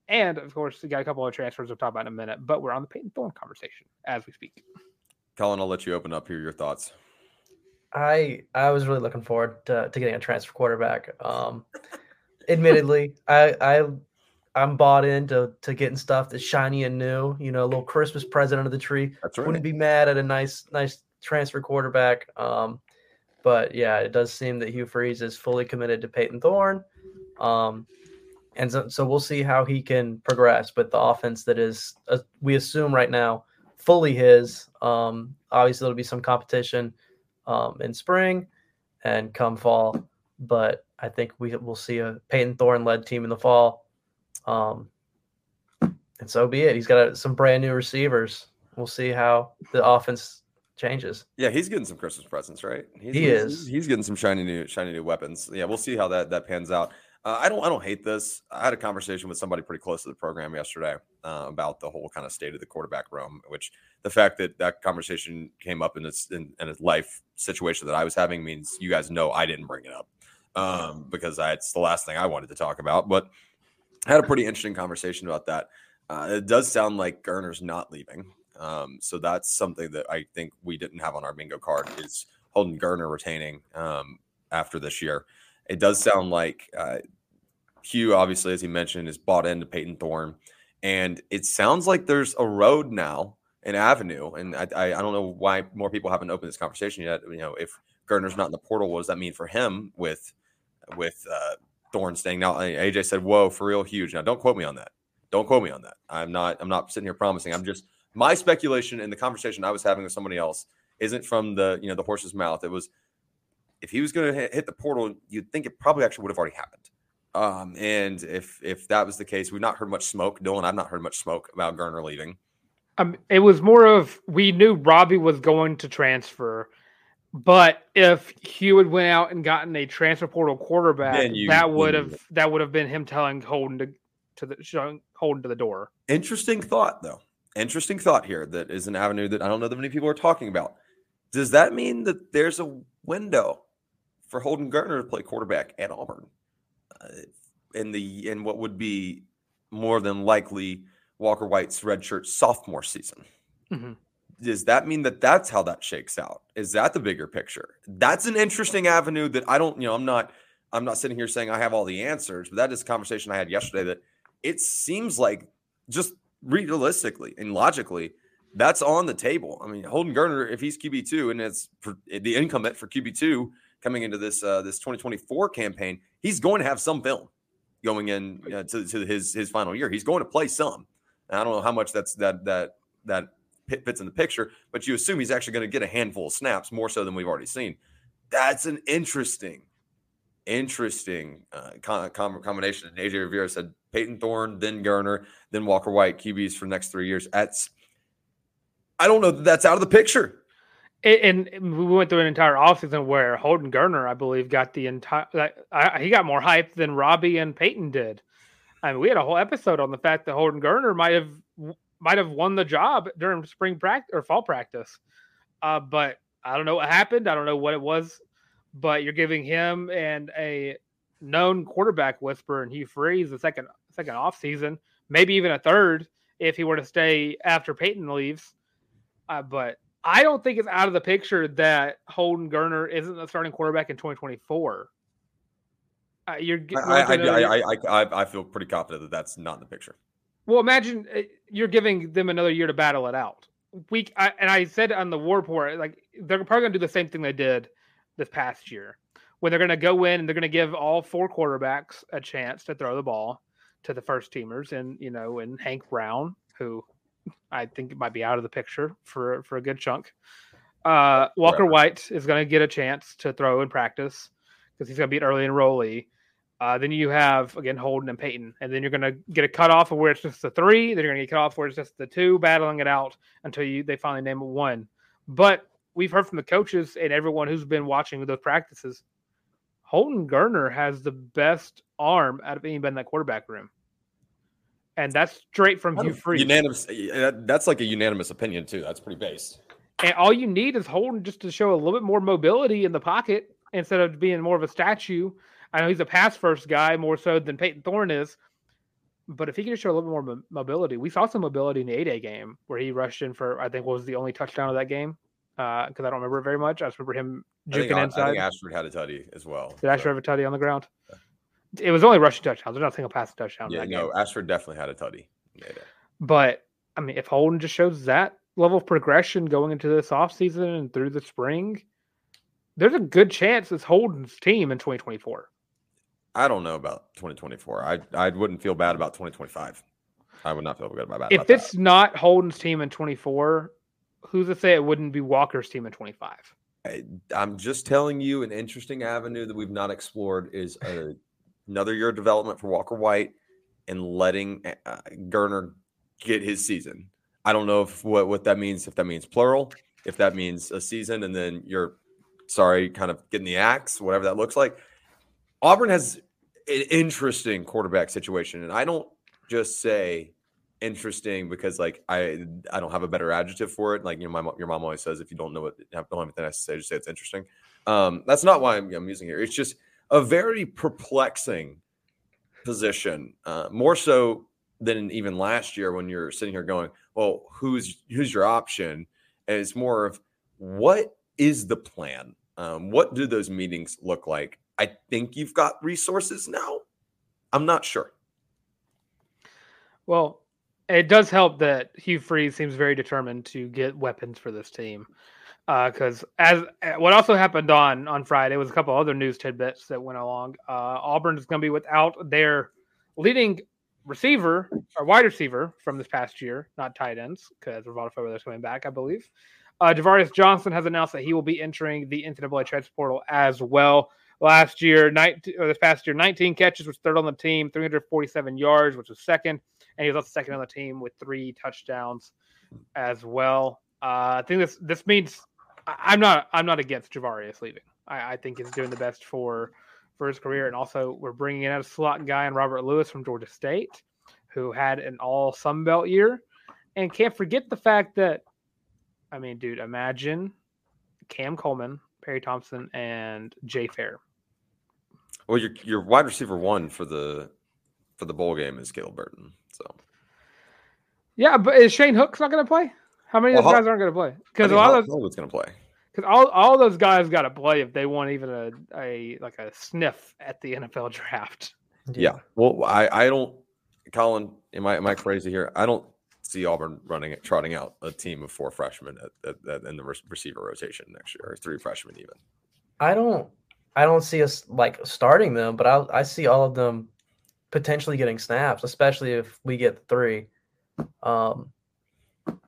and of course you got a couple of transfers we'll talk about in a minute. But we're on the Payton Thorne conversation as we speak. Colin, I'll let you open up here. Your thoughts. I I was really looking forward to, to getting a transfer quarterback. Um, admittedly, I I I'm bought into to getting stuff that's shiny and new. You know, a little Christmas present under the tree. That's right. Wouldn't be mad at a nice nice transfer quarterback. Um, but yeah, it does seem that Hugh Freeze is fully committed to Payton Thorne. Um, and so, so we'll see how he can progress with the offense that is, uh, we assume right now, fully his. Um, obviously, there'll be some competition um, in spring and come fall, but I think we will see a Payton Thorne led team in the fall. Um, and so be it. He's got a, some brand new receivers. We'll see how the offense changes. Yeah, he's getting some Christmas presents, right? He's, He he's- is. He's getting some shiny new, shiny new weapons. Yeah, we'll see how that that pans out. Uh, I don't, I don't hate this. I had a conversation with somebody pretty close to the program yesterday uh, about the whole kind of state of the quarterback room. Which the fact that that conversation came up in this in, in a life situation that I was having means you guys know I didn't bring it up um, because I, it's the last thing I wanted to talk about. But I had a pretty interesting conversation about that. Uh, it does sound like Geriner's not leaving. Um, so that's something that I think we didn't have on our bingo card is Holden Geriner retaining um, after this year. It does sound like uh, Hugh, obviously, as he mentioned, is bought into Payton Thorne, and it sounds like there's a road now, an avenue. And I, I, I don't know why more people haven't opened this conversation yet. You know, if Geriner's not in the portal, what does that mean for him with with uh, Thorne staying? Now, AJ said, "Whoa, for real, huge." Now, don't quote me on that. Don't quote me on that. I'm not. I'm not sitting here promising. I'm just my speculation and the conversation I was having with somebody else isn't from the you know the horse's mouth. It was if he was going to hit the portal, you'd think it probably actually would have already happened. Um, and if if that was the case, we've not heard much smoke. Dylan, I've not heard much smoke about Geriner leaving. Um, it was more of we knew Robby was going to transfer, but if had went out and gotten a transfer portal quarterback, you- that would have that would have been him telling Holden to to the showing Holden to the door. Interesting thought, though. Interesting thought here. That is an avenue that I don't know that many people are talking about. Does that mean that there's a window for Holden Geriner to play quarterback at Auburn in the in what would be more than likely Walker White's redshirt sophomore season? Mhm. Does that mean that that's how that shakes out? Is that the bigger picture? That's an interesting avenue that I don't. You know, I'm not. I'm not sitting here saying I have all the answers, but that is a conversation I had yesterday. That it seems like just realistically and logically, that's on the table. I mean, Holden Geriner, if he's QB two and it's for the incumbent for QB two coming into this uh, this 2024 campaign, he's going to have some film going in uh, to, to his his final year. He's going to play some. And I don't know how much that's that that that fits in the picture, but you assume he's actually going to get a handful of snaps more so than we've already seen. That's an interesting, interesting uh, com- com- combination. And AJ Rivera said Payton Thorne, then Geriner, then Walker White, QBs for the next three years. That's I don't know that that's out of the picture. And, we went through an entire offseason where Holden Geriner, I believe, got the entire like, he got more hype than Robby and Payton did. I mean, we had a whole episode on the fact that Holden Geriner might have might have won the job during spring practice or fall practice. Uh, but I don't know what happened. I don't know what it was. But you're giving him and a known quarterback whisperer and Hugh Freeze the second second off season, maybe even a third if he were to stay after Payton leaves. Uh, but I don't think it's out of the picture that Holden Geriner isn't the starting quarterback in 2024. Uh, you're I going I, I, I, I, I feel pretty confident that that's not in the picture. well, imagine uh, you're giving them another year to battle it out. we I, and I said on the War Rapport, like they're probably gonna do the same thing they did this past year, when they're gonna go in and they're gonna give all four quarterbacks a chance to throw the ball to the first teamers, and you know, and Hank Brown, who I think it might be out of the picture for for a good chunk. Uh, Walker White is going to get a chance to throw in practice because he's going to be an early enrollee. Uh, then you have again Holden and Payton, and then you're going to get a cutoff of where it's just the three. Then you're going to get cut off where it's just the two, battling it out until you they finally name one. But we've heard from the coaches and everyone who's been watching those practices. Holden Geriner has the best arm out of anybody in that quarterback room, and that's straight from Hugh Freeze. Unanimous. That's like a unanimous opinion too. That's pretty base. And all you need is Holden just to show a little bit more mobility in the pocket instead of being more of a statue I know he's a pass first guy more so than Payton Thorne is. But if he can show a little bit more mobility, we saw some mobility in the 8A game where he rushed in for, I think, was the only touchdown of that game. Because uh, I don't remember it very much. I just remember him juking I think, inside. I think Ashford had a tutty as well. Did so. Ashford have a tutty on the ground? Yeah. It was only rushing touchdowns. There's not a single passing touchdown. Yeah, no, game. Ashford definitely had a tutty. But I mean, if Holden just shows that level of progression going into this offseason and through the spring, there's a good chance it's Holden's team in 2024. I don't know about 2024. I I wouldn't feel bad about 2025. I would not feel good about, that. if it's not Holden's team in 24. Who's to say it wouldn't be Walker's team in 25? I, am just telling you an interesting avenue that we've not explored is a, another year of development for Walker White and letting uh, Geriner get his season. I don't know if what what that means. If that means plural, if that means a season, and then you're sorry, kind of getting the axe, whatever that looks like. Auburn has an interesting quarterback situation, and I don't just say interesting because like I I don't have a better adjective for it. Like you know, my your mom always says if you don't know what don't have anything to say, just say it's interesting. Um, that's not why I'm, I'm using here. It's just a very perplexing position, uh, more so than even last year when you're sitting here going, well, who's who's your option? And it's more of what is the plan? Um, what do those meetings look like? I think you've got resources now. I'm not sure. Well, it does help that Hugh Freeze seems very determined to get weapons for this team. Because uh, as uh, what also happened on on Friday was a couple other news tidbits that went along. Uh, Auburn is going to be without their leading receiver or wide receiver from this past year, not tight ends, because Faber is coming back, I believe. Uh, Ja'Varrius Johnson has announced that he will be entering the NCAA transfer portal as well last year, 19, or this past year, 19 catches, was third on the team, 347 yards, which was second, and he was also second on the team with three touchdowns as well. Uh, I think this this means I'm not I'm not against Ja'Varrius leaving. I, I, think he's doing the best for for his career, and also we're bringing in a slot guy and Robert Lewis from Georgia State, who had an All Sun Belt year, and can't forget the fact that, I mean, dude, imagine Cam Coleman, Perry Thompson, and Jay Fair well, your your wide receiver one for the for the bowl game is Caleb Burton. So yeah, but is Shane Hooks not going to play? How many well, of those guys aren't going to play? Because a lot of those going to play. Because all, all those guys got to play if they want even a, a like a sniff at the NFL draft. Yeah. Well, I I don't. Colin, am I am I crazy here? I don't see Auburn running trotting out a team of four freshmen at, at, at, in the receiver rotation next year, or three freshmen even. I don't I don't see us like starting them, but I I see all of them potentially getting snaps, especially if we get three. Um,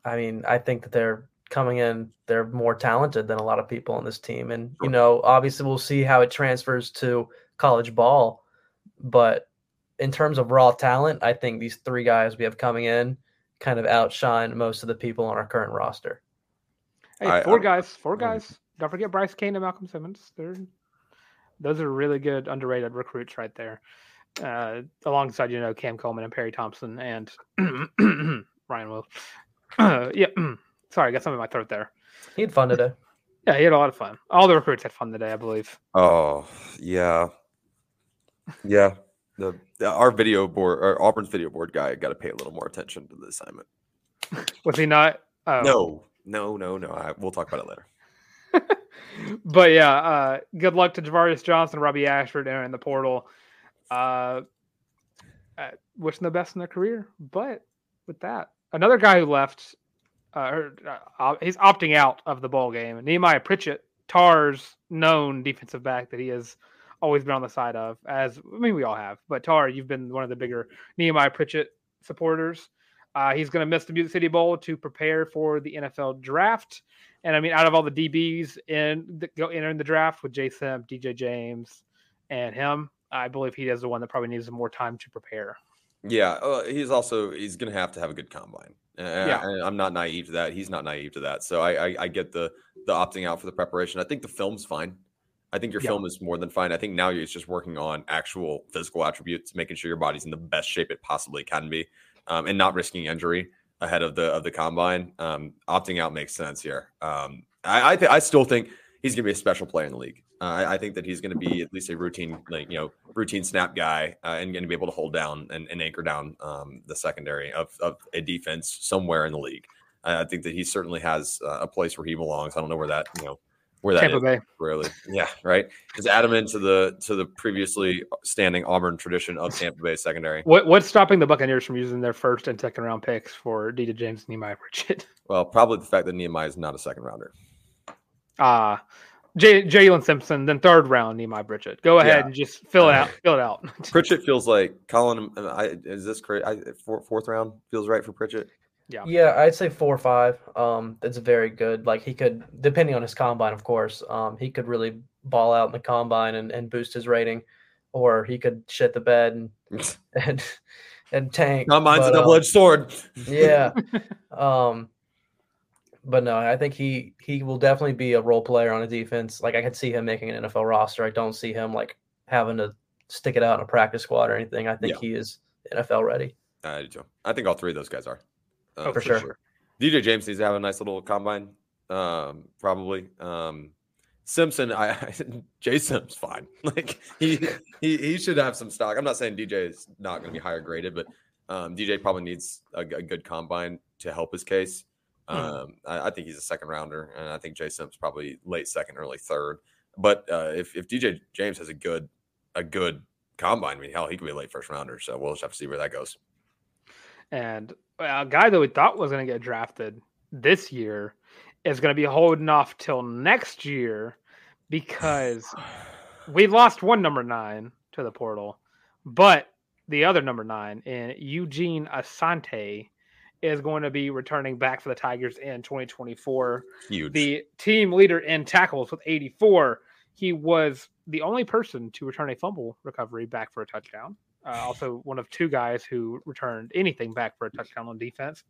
I mean, I think that they're coming in. They're more talented than a lot of people on this team, and you know, obviously, we'll see how it transfers to college ball. But in terms of raw talent, I think these three guys we have coming in kind of outshine most of the people on our current roster. Hey, four I, guys, four guys. Don't forget Bryce Cain and Malcolm Simmons. They're those are really good underrated recruits right there. Uh, alongside you know Cam Coleman and Perry Thompson and Ryan Will. Uh, yeah, sorry, I got something in my throat there. He had fun today. Yeah, he had a lot of fun. All the recruits had fun today, I believe. Oh yeah, yeah. The, the our video board, our Auburn's video board guy, got to pay a little more attention to the assignment. Was he not? Oh. No, no, no, no. I, we'll talk about it later but yeah, uh, good luck to Ja'Varrius Johnson, Robby Ashford, and in the portal. Uh, uh, wishing the best in their career. But with that, another guy who left uh, uh, he's opting out of the ball game. Nehemiah Pritchett, Tarr's known defensive back that he has always been on the side of, as I mean we all have, but Tar, you've been one of the bigger Nehemiah Pritchett supporters. Uh, he's going to miss the Music City Bowl to prepare for the NFL draft. And I mean, out of all the DBs in the, go entering the draft with Jay Simp, DJ James, and him, I believe he is the one that probably needs more time to prepare. Yeah, uh, he's also he's going to have to have a good combine. Yeah, and I'm not naive to that. He's not naive to that. So I, I, I get the the opting out for the preparation. I think the film's fine. I think your yeah. film is more than fine. I think now you're just working on actual physical attributes, making sure your body's in the best shape it possibly can be, um, and not risking injury ahead of the of the combine. Um, opting out makes sense here. Um, I I, th- I, still think he's going to be a special player in the league. Uh, I, I, think that he's going to be at least a routine, like you know, routine snap guy, uh, and going to be able to hold down and, and anchor down um, the secondary of, of a defense somewhere in the league. I think that he certainly has uh, a place where he belongs. I don't know where that you know where that Tampa is, Bay. Really, yeah, right. Add him into the to the previously standing Auburn tradition of Tampa Bay secondary. What what's stopping the Buccaneers from using their first and second round picks for DJ James and Nehemiah Richard? Well, probably the fact that Nehemiah is not a second rounder. Ah. Uh, Jaylin Simpson, then third round Nehemiah Pritchett. Go ahead yeah. and just fill it out. Fill it out. Pritchett feels like Colin. I, is this crazy? fourth round feels right for Pritchett. Yeah. Yeah, I'd say four or five. Um, that's very good. Like he could, depending on his combine, of course, um, he could really ball out in the combine and, and boost his rating, or he could shit the bed and and and tank. Combine's but, a double edged um, sword. yeah. um, but no, I think he he will definitely be a role player on a defense. Like I could see him making an NFL roster. I don't see him like having to stick it out in a practice squad or anything. I think yeah. he is NFL ready. I do too. I think all three of those guys are. Uh, oh, for, for sure. sure. DJ James needs to have a nice little combine, um, probably. Um, Simpson, I, I Jay Simp's fine. Like he, he he should have some stock. I'm not saying DJ is not going to be higher graded, but um, DJ probably needs a, a, good combine to help his case. Hmm. Um, I, I, think he's a second rounder, and I think Jay Simp's probably late second, early third. But uh, if if DJ James has a good a good combine, I mean, hell, he could be a late first rounder. So we'll just have to see where that goes. And a guy that we thought was going to get drafted this year is going to be holding off till next year because we lost one number nine to the portal, but the other number nine in Eugene Asante is going to be returning back for the Tigers in 2024. Huge. The team leader in tackles with 84. He was the only person to return a fumble recovery back for a touchdown. Uh, also, one of two guys who returned anything back for a touchdown on defense.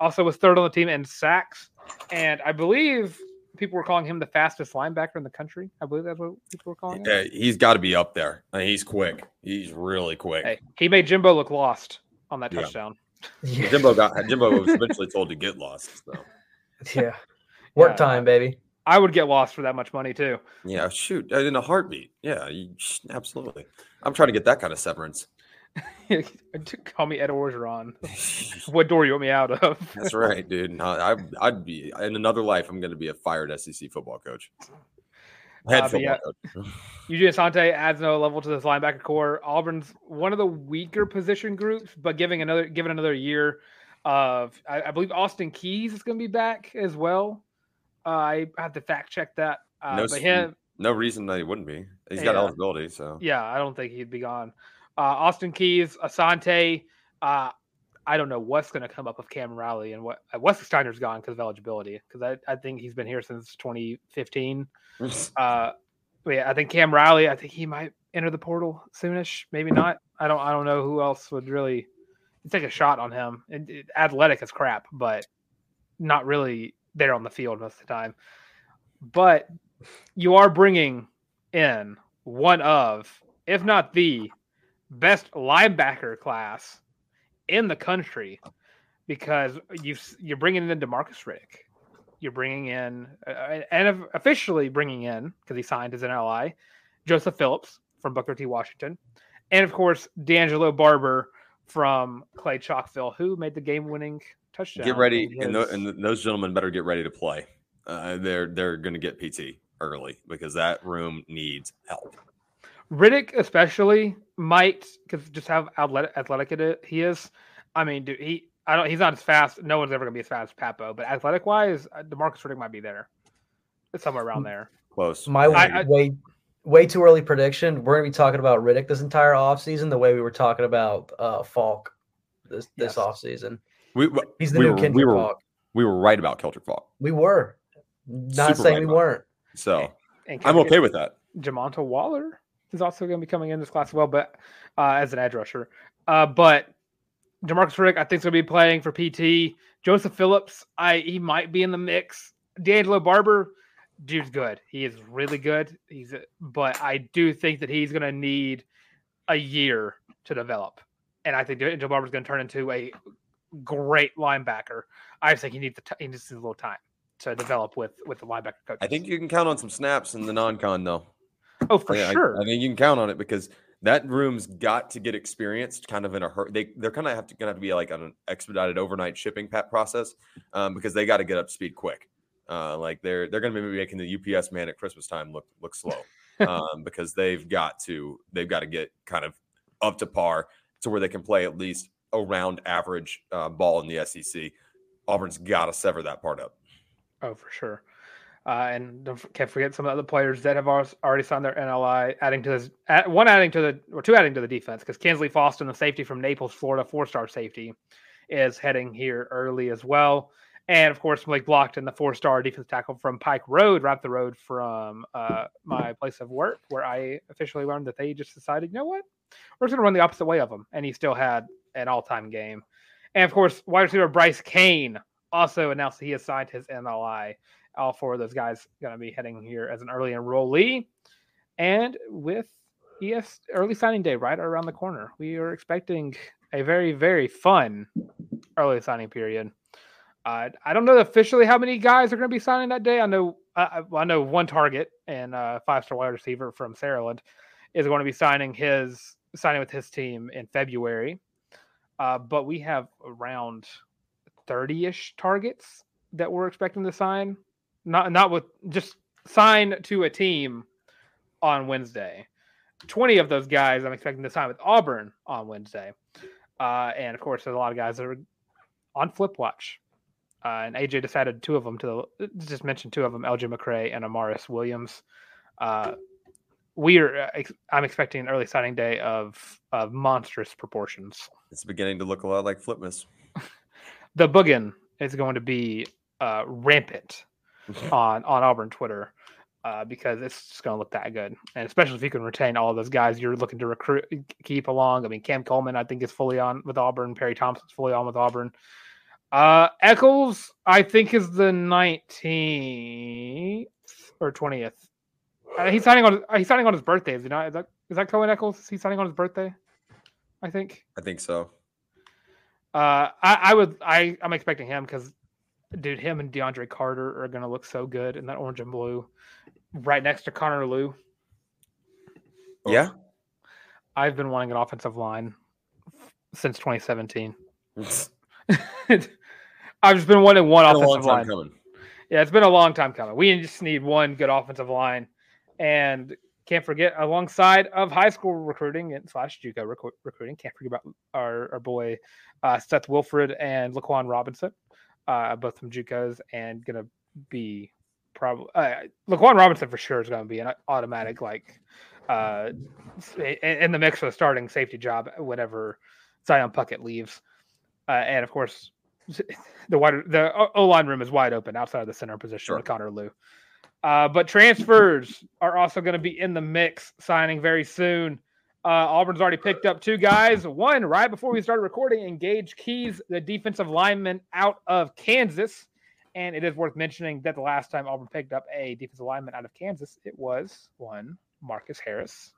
Also, was third on the team in sacks, and I believe people were calling him the fastest linebacker in the country. I believe that's what people were calling him. Yeah, he's got to be up there. I mean, he's quick. He's really quick. Hey, he made Jimbo look lost on that yeah. touchdown. Yeah. Jimbo got Jimbo was eventually told to get lost. So. Yeah, work yeah. time, baby. I would get lost for that much money too. Yeah, shoot, uh, in a heartbeat. Yeah, you, absolutely. I'm trying to get that kind of severance. Call me Ed Orgeron. what door you want me out of? That's right, dude. I, I'd be in another life. I'm going to be a fired SEC football coach. Head uh, yeah. Eugene Asante adds no level to this linebacker corps. Auburn's one of the weaker position groups, but giving another given another year of, I, I believe Austin Keys is going to be back as well. Uh, I have to fact check that. Uh, no, but him, no reason that he wouldn't be. He's got eligibility, so yeah, I don't think he'd be gone. Uh, Austin Keys, Asante. Uh, I don't know what's going to come up with Cam Riley and what uh, Wesley Steiner's gone because of eligibility. Because I, I think he's been here since 2015. uh, yeah, I think Cam Riley. I think he might enter the portal soonish. Maybe not. I don't. I don't know who else would really take a shot on him. And athletic is crap, but not really there on the field most of the time. But you are bringing in one of, if not the best linebacker class in the country because you you're bringing in Demarcus Riddick, you're bringing in uh, and officially bringing in because he signed as an ally, Joseph Phillips from Booker T. Washington, and of course D'Angelo Barber from Clay Chalkville, who made the game-winning touchdown. Get ready, and, th- and, those gentlemen better get ready to play. Uh, they're they're going to get PT early because that room needs help. Riddick especially might because just how athletic, athletic it is, he is. I mean, dude, he I don't. He's not as fast. No one's ever going to be as fast as Papo, but athletic wise, uh, Demarcus Riddick might be there, It's somewhere around there. Close. My I- I- way way too early prediction. We're gonna be talking about Riddick this entire offseason the way we were talking about uh Faulk this this Yes. offseason. We, we- He's the we new were, Kendrick we were Faulk. we were right about Keldric Faulk. We were. Not Super saying right we weren't. So And I'm okay with that. Jamonta Waller is also going to be coming in this class as well, but uh, as an edge rusher. Uh, but Demarcus Riddick, I think, is going to be playing for PT. Joseph Phillips, I he might be in the mix. D'Angelo Barber, dude's good. He is really good. He's, a, but I do think that he's going to need a year to develop, and I think D'Angelo Barber is going to turn into a great linebacker. I just think he needs t- he needs a little time to develop with with the linebacker coach. I think you can count on some snaps in the non-con though. Oh, for I, I- sure. I, think you can count on it because that room's got to get experienced kind of in a hurry. They they're kind of have to gonna have to be like on an expedited overnight shipping pat process um, because they got to get up to speed quick. Uh, like they're they're gonna be making the UPS man at Christmas time look look slow um, because they've got to they've got to get kind of up to par to where they can play at least around average uh, ball in the SEC. Auburn's got to sever that part up. Oh, for sure. Uh, and don't can't forget some of the other players that have already signed their NLI, adding to this, one adding to the, or two adding to the defense, because Kinsley Foster, the safety from Naples, Florida, four star safety, is heading here early as well. And of course, Malik Blocton, the four star defense tackle from Pike Road, right up the road from uh, my place of work, where I officially learned that they just decided, you know what, we're going to run the opposite way of him. And he still had an all time game. And of course, wide receiver Bryce Cain also announced that he has signed his NLI all four of those guys going to be heading here as an early enrollee. And with ES early signing day right around the corner, we are expecting a very, very fun early signing period. Uh, I don't know officially how many guys are going to be signing that day. I know I, I- I know one target and uh, five star wide receiver from Saraland is going to be signing his signing with his team in February. Uh, but we have around 30 ish targets that we're expecting to sign not not with just sign to a team on Wednesday. Twenty of those guys I'm expecting to sign with Auburn on Wednesday, uh, and of course there's a lot of guys that are on flip watch. Uh, and AJ decided two of them to just mention two of them: LJ McCray and Amaris Williams. Uh, we are. uh, I'm expecting an early signing day of of monstrous proportions. It's beginning to look a lot like Flipmas. The boogin is going to be uh, rampant on on Auburn Twitter uh, because it's just going to look that good, and especially if you can retain all those guys you're looking to recruit, keep along. I mean, Cam Coleman, I think, is fully on with Auburn. Perry Thompson's fully on with Auburn. Uh, Eccles, I think, is the 19th or 20th. Uh, he's signing on. He's signing on his birthday. Is he not? Is that is that Cohen Eccles? Is he signing on his birthday? I think. I think so. Uh, I, I would. I I'm expecting him because, dude, him and DeAndre Carter are gonna look so good in that orange and blue, right next to Connor Lew. Yeah. I've been wanting an offensive line since 2017. I've just been wanting one Been offensive line. coming. Yeah, it's been a long time coming. We just need one good offensive line, and can't forget alongside of high school recruiting and slash JUCO recru- recruiting. Can't forget about our, our boy uh, Seth Wilfred and Laquan Robinson, uh, both from JUCOs, and gonna be probably uh, Laquan Robinson for sure is gonna be an automatic like uh, in, the mix for the starting safety job whenever Zion Puckett leaves, uh, and of course the wide the O line room is wide open outside of the center position Sure. with Connor Lew. Uh, but transfers are also going to be in the mix, signing very soon. Uh, Auburn's already picked up two guys. One right before we started recording, in Gage Keys, the defensive lineman out of Kansas. And it is worth mentioning that the last time Auburn picked up a defensive lineman out of Kansas, it was one Marcus Harris,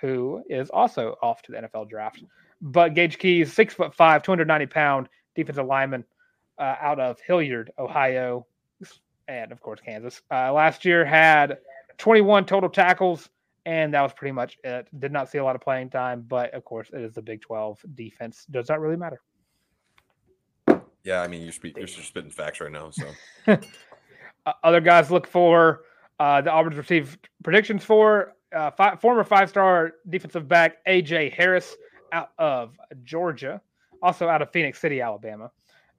who is also off to the NFL draft. But Gage Keys, six foot five, 290 pound defensive lineman uh, out of Hilliard, Ohio, and of course Kansas. Uh, last year had 21 total tackles, and that was pretty much it. Did not see a lot of playing time, but of course it is the Big 12 defense. Does not really matter. Yeah, I mean you're spe- you're spitting facts right now. So other guys look for uh, the Auburn's received predictions for uh, fi- former five-star defensive back AJ Harris out of Georgia. also out of Phenix City, Alabama,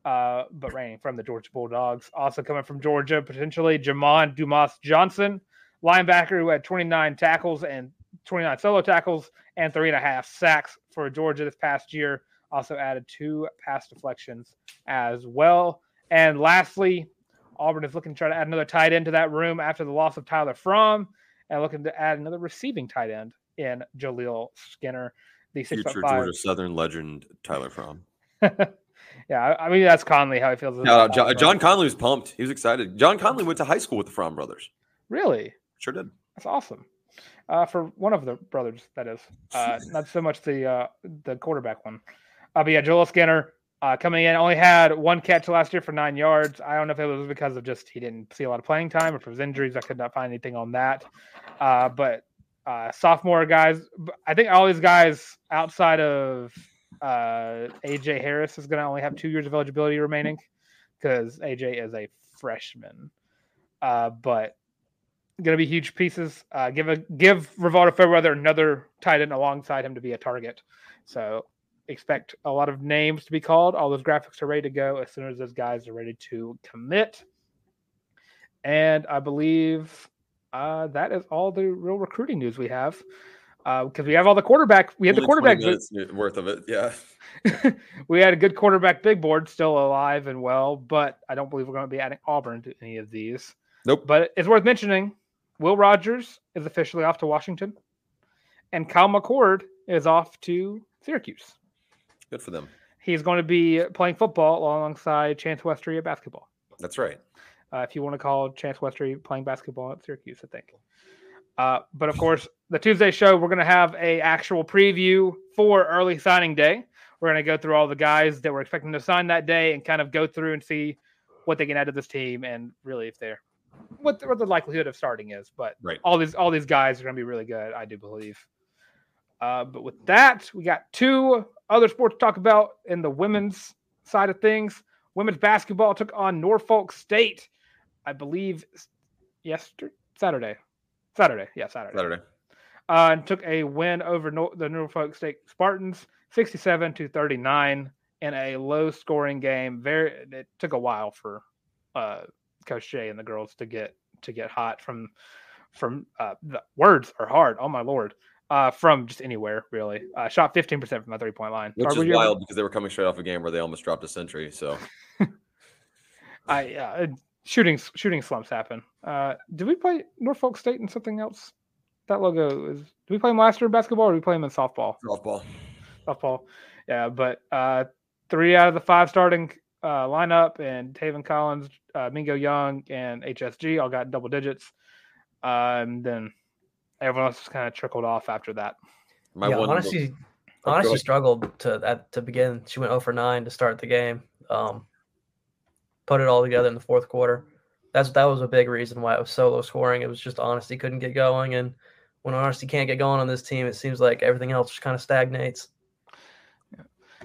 uh, but reigning from the Georgia Bulldogs. Also coming from Georgia, potentially Jamon Dumas Johnson, linebacker who had 29 tackles and 29 solo tackles and three and a half sacks for Georgia this past year. Also added two pass deflections as well. And lastly, Auburn is looking to try to add another tight end to that room after the loss of Tyler Fromm and looking to add another receiving tight end in Jaleel Skinner, the six Future. Georgia Southern legend Tyler Fromm. yeah, I mean that's Conley how he feels. No, about John, John Conley was pumped. He was excited. John Conley went to high school with the Fromm brothers. really, Sure did. that's awesome. Uh, for one of the brothers, that is, uh, not so much the uh, the quarterback one. Uh, but yeah, Joel Skinner uh, coming in only had one catch last year for nine yards. I don't know if it was because of just he didn't see a lot of playing time or if it was injuries. I could not find anything on that. Uh, but uh, sophomore guys, I think all these guys outside of uh, AJ Harris is going to only have two years of eligibility remaining because AJ is a freshman. Uh, but going to be huge pieces. Uh, give a give Rivaldo Fairweather another tight end alongside him to be a target. So expect a lot of names to be called. All those graphics are ready to go as soon as those guys are ready to commit. And I believe uh, that is all the real recruiting news we have. Because we have all the quarterback, we had the Only 20 quarterback. minutes worth of it. Yeah. we had a good quarterback big board still alive and well, but I don't believe we're going to be adding Auburn to any of these. Nope. But it's worth mentioning Will Rogers is officially off to Washington, and Kyle McCord is off to Syracuse. Good for them. He's going to be playing football alongside Chance Westry at basketball. That's right. Uh, if you want to call Chance Westry playing basketball at Syracuse, I think. Uh, but of course, the Tuesday show, we're going to have a actual preview for early signing day. We're going to go through all the guys that we're expecting to sign that day and kind of go through and see what they can add to this team and really if they're what the, what the likelihood of starting is. But Right. all these all these guys are going to be really good, I do believe. Uh, but with that, we got two other sports to talk about in the women's side of things. Women's basketball took on Norfolk State, I believe, yesterday, Saturday, Saturday, yeah, Saturday, Saturday. uh, and took a win over Nor- the Norfolk State Spartans, sixty-seven to thirty-nine, in a low-scoring game. Very, it took a while for uh, Coach Jay and the girls to get to get hot from from uh, the words are hard. Oh my lord. Uh, from just anywhere really. Uh, shot 15% from the three point line. Which Are is wild because they were coming straight off a game where they almost dropped a century. So I uh, shooting shooting slumps happen. Uh, did we play Norfolk State in something else? That logo is. Did we play them last year in basketball or did we play them in softball? softball. Softball, yeah. But uh, three out of the five starting uh, lineup and Taven Collins, uh, Mingo Young, and HSG all got double digits. Um, then everyone else just kind of trickled off after that. My yeah, one honestly, Oh, honestly ahead. struggled to at, to begin. She went 0 for 9 to start the game. Um, put it all together in the fourth quarter. That's that was a big reason why it was so low scoring. It was just honesty couldn't get going, and when honesty can't get going on this team, it seems like everything else just kind of stagnates.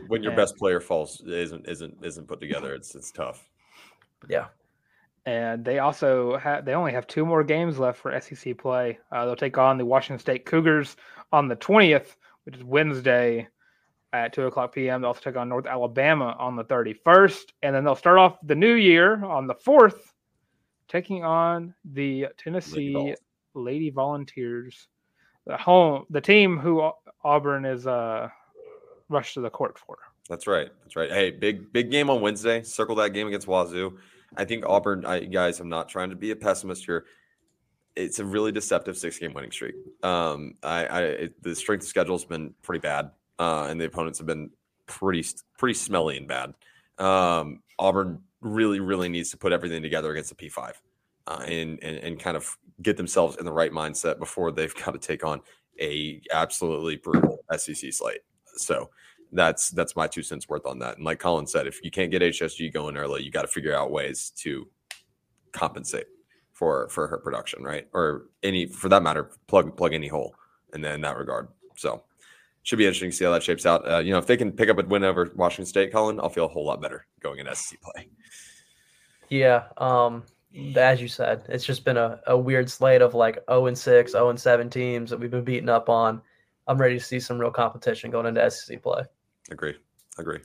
When your Yeah. best player falls isn't isn't isn't put together, it's it's tough. Yeah, and they also have they only have two more games left for SEC play. Uh, they'll take on the Washington State Cougars on the twentieth, which is Wednesday at two o'clock p.m. They'll also take on North Alabama on the thirty first, and then they'll start off the new year on the fourth, taking on the Tennessee Vols. Lady Volunteers, the home the team who Auburn is uh rushed to the court for. That's right. That's right. Hey, big big game on Wednesday. Circle that game against Wazoo. I think Auburn. I, guys, I'm not trying to be a pessimist here. It's a really deceptive six game winning streak. Um, I, I it, the strength of schedule has been pretty bad, uh, and the opponents have been pretty pretty smelly and bad. Um, Auburn really really needs to put everything together against the P5, uh, and, and and kind of get themselves in the right mindset before they've got to take on a absolutely brutal SEC slate. So that's that's my two cents worth on that. And like Colin said, if you can't get HSG going early, you got to figure out ways to compensate for for her production, right? Or any for that matter, plug plug any hole in, in that regard. So should be interesting to see how that shapes out. Uh, you know, if they can pick up a win over Washington State, Colin, I'll feel a whole lot better going in SEC play. yeah. Um, as you said, it's just been a, a weird slate of like 0 and 6, 0 and 7 teams that we've been beating up on. I'm ready to see some real competition going into SEC play. Agree, agree.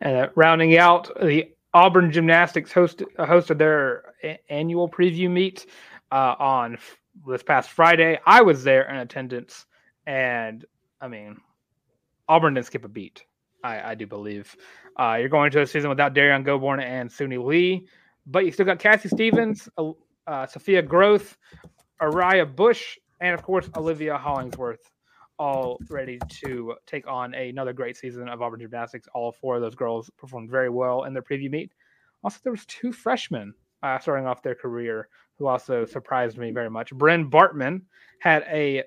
And uh, rounding out the Auburn Gymnastics host, uh, hosted their a- annual preview meet uh, on f- this past Friday. I was there in attendance, and I mean, Auburn didn't skip a beat. I, I do believe. Uh, you're going to the season without Derrian Gobourne and Suni Lee, but you still got Cassie Stevens, uh, uh, Sophia Groth, Araya Bush, and of course Olivia Hollingsworth, all ready to take on another great season of Auburn gymnastics. All four of those girls performed very well in their preview meet. Also, there was two freshmen uh, starting off their career who also surprised me very much. Bryn Bartman had a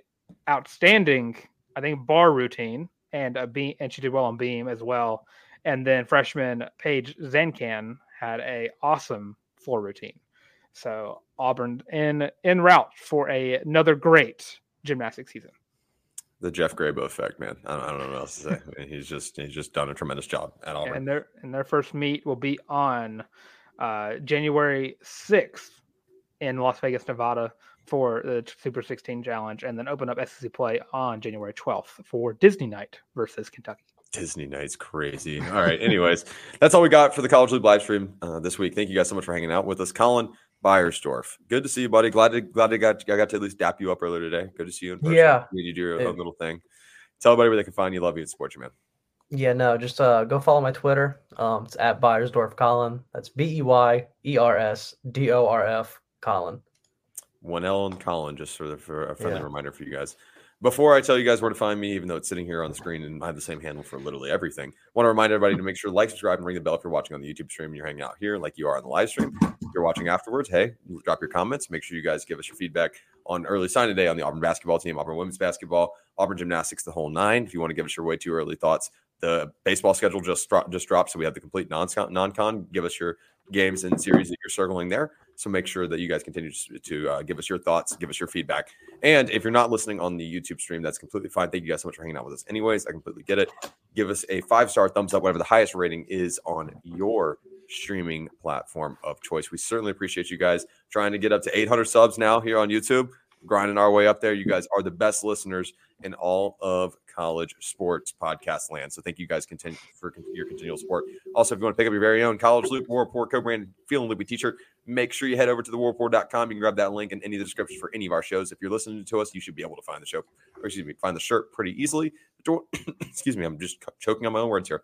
outstanding, I think, bar routine and a beam, and she did well on beam as well. And then freshman Paige Zenkan had a awesome floor routine. So Auburn in in route for a, another great gymnastics season. The Jeff Graba effect, man. I don't, I don't know what else to say. I mean, he's just he's just done a tremendous job at Auburn. And their and their first meet will be on uh, January sixth in Las Vegas, Nevada, for the Super 16 Challenge, and then open up SEC play on January 12th for Disney Night versus Kentucky. Disney Night's crazy. All right. Anyways, that's all we got for the College Loop live stream uh, this week. Thank you guys so much for hanging out with us, Colin Beyersdorf. Good to see you, buddy. Glad to glad I got I got to at least dap you up earlier today. Good to see you in person. Yeah. you do your own little thing. Tell everybody where they can find you. Love you and support you, man. Yeah, no, just uh, go follow my Twitter. Um, it's at Beyersdorf Colin. That's B E Y E R S D O R F Colin. One L and Colin, just for, the, for a friendly Yeah. reminder for you guys. Before I tell you guys where to find me, even though it's sitting here on the screen and I have the same handle for literally everything, want to remind everybody to make sure to like, subscribe, and ring the bell if you're watching on the YouTube stream and you're hanging out here like you are on the live stream. If you're watching afterwards, hey, drop your comments. Make sure you guys give us your feedback on early sign today on the Auburn basketball team, Auburn women's basketball, Auburn gymnastics, the whole nine. If you want to give us your way too early thoughts, the baseball schedule just just dropped, so we have the complete non-con. non-con. Give us your games and series that you're circling there. So make sure that you guys continue to, uh, give us your thoughts, give us your feedback. And if you're not listening on the YouTube stream, that's completely fine. Thank you guys so much for hanging out with us. Anyways, I completely get it. Give us a five star thumbs up, whatever the highest rating is on your streaming platform of choice. We certainly appreciate you guys trying to get up to 800 subs now here on YouTube, grinding our way up there. You guys are the best listeners in all of college sports podcast land. So thank you guys continue for your continual support. Also, if you want to pick up your very own College Loop War Rapport co-branded Feeling Loopy t-shirt, make sure you head over to the warrapport.com. You can grab that link in any of the descriptions for any of our shows. If you're listening to us, you should be able to find the show, or excuse me, find the shirt pretty easily. excuse me, I'm just choking on my own words here.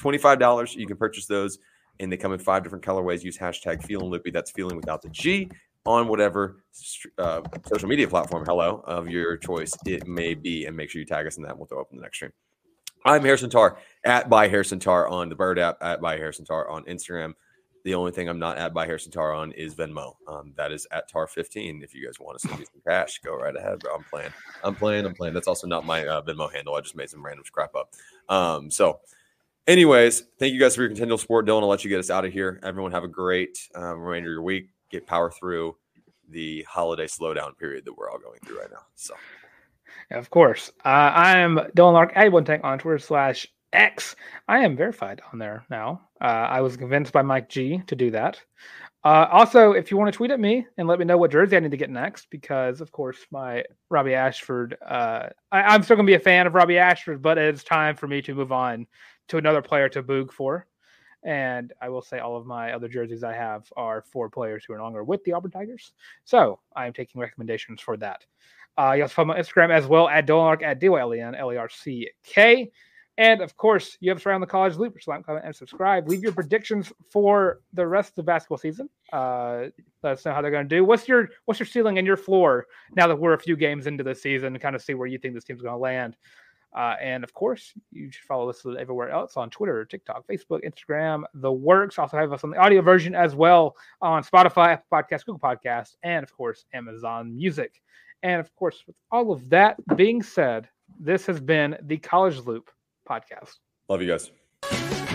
$25. You can purchase those, and they come in five different colorways. Use hashtag Feeling Loopy. That's feeling without the G on whatever uh, social media platform, hello, of your choice it may be. And make sure you tag us in that. We'll throw up in the next stream. I'm Harrison Tarr at by Harrison Tarr on the Bird app, at by Harrison Tarr on Instagram. The only thing I'm not at by Harrison Tarr on is Venmo. Um, that is at Tar15. If you guys want to send me some cash, go right ahead. I'm playing. I'm playing. I'm playing. That's also not my uh, Venmo handle. I just made some random crap up. Um, so, anyways, thank you guys for your continual support. Dylan, I'll let you get us out of here. Everyone have a great uh, remainder of your week. Get power through the holiday slowdown period that we're all going through right now. So, Of course. Uh, I am Dylan Larck at one tank on Twitter slash X. I am verified on there now. Uh, I was convinced by Mike G to do that. Uh, also, if you want to tweet at me and let me know what jersey I need to get next, because of course my Robby Ashford, uh, I, I'm still gonna be a fan of Robby Ashford, but it's time for me to move on to another player to boog for. And I will say all of my other jerseys I have are for players who are no longer with the Auburn Tigers. So I am taking recommendations for that. Uh, you also follow my Instagram as well at Dylanark at D O L E N L E R C K. And of course, you have to around the college loop. Like, comment, and subscribe. Leave your predictions for the rest of the basketball season. Uh, let us know how they're going to do. What's your what's your ceiling and your floor now that we're a few games into the season? Kind of see where you think this team's going to land. Uh, and of course, you should follow us everywhere else on Twitter, TikTok, Facebook, Instagram, the works. Also have us on the audio version as well on Spotify, Apple Podcasts, Google Podcasts, and of course, Amazon Music. And of course, with all of that being said, this has been the College Loop podcast. love you guys.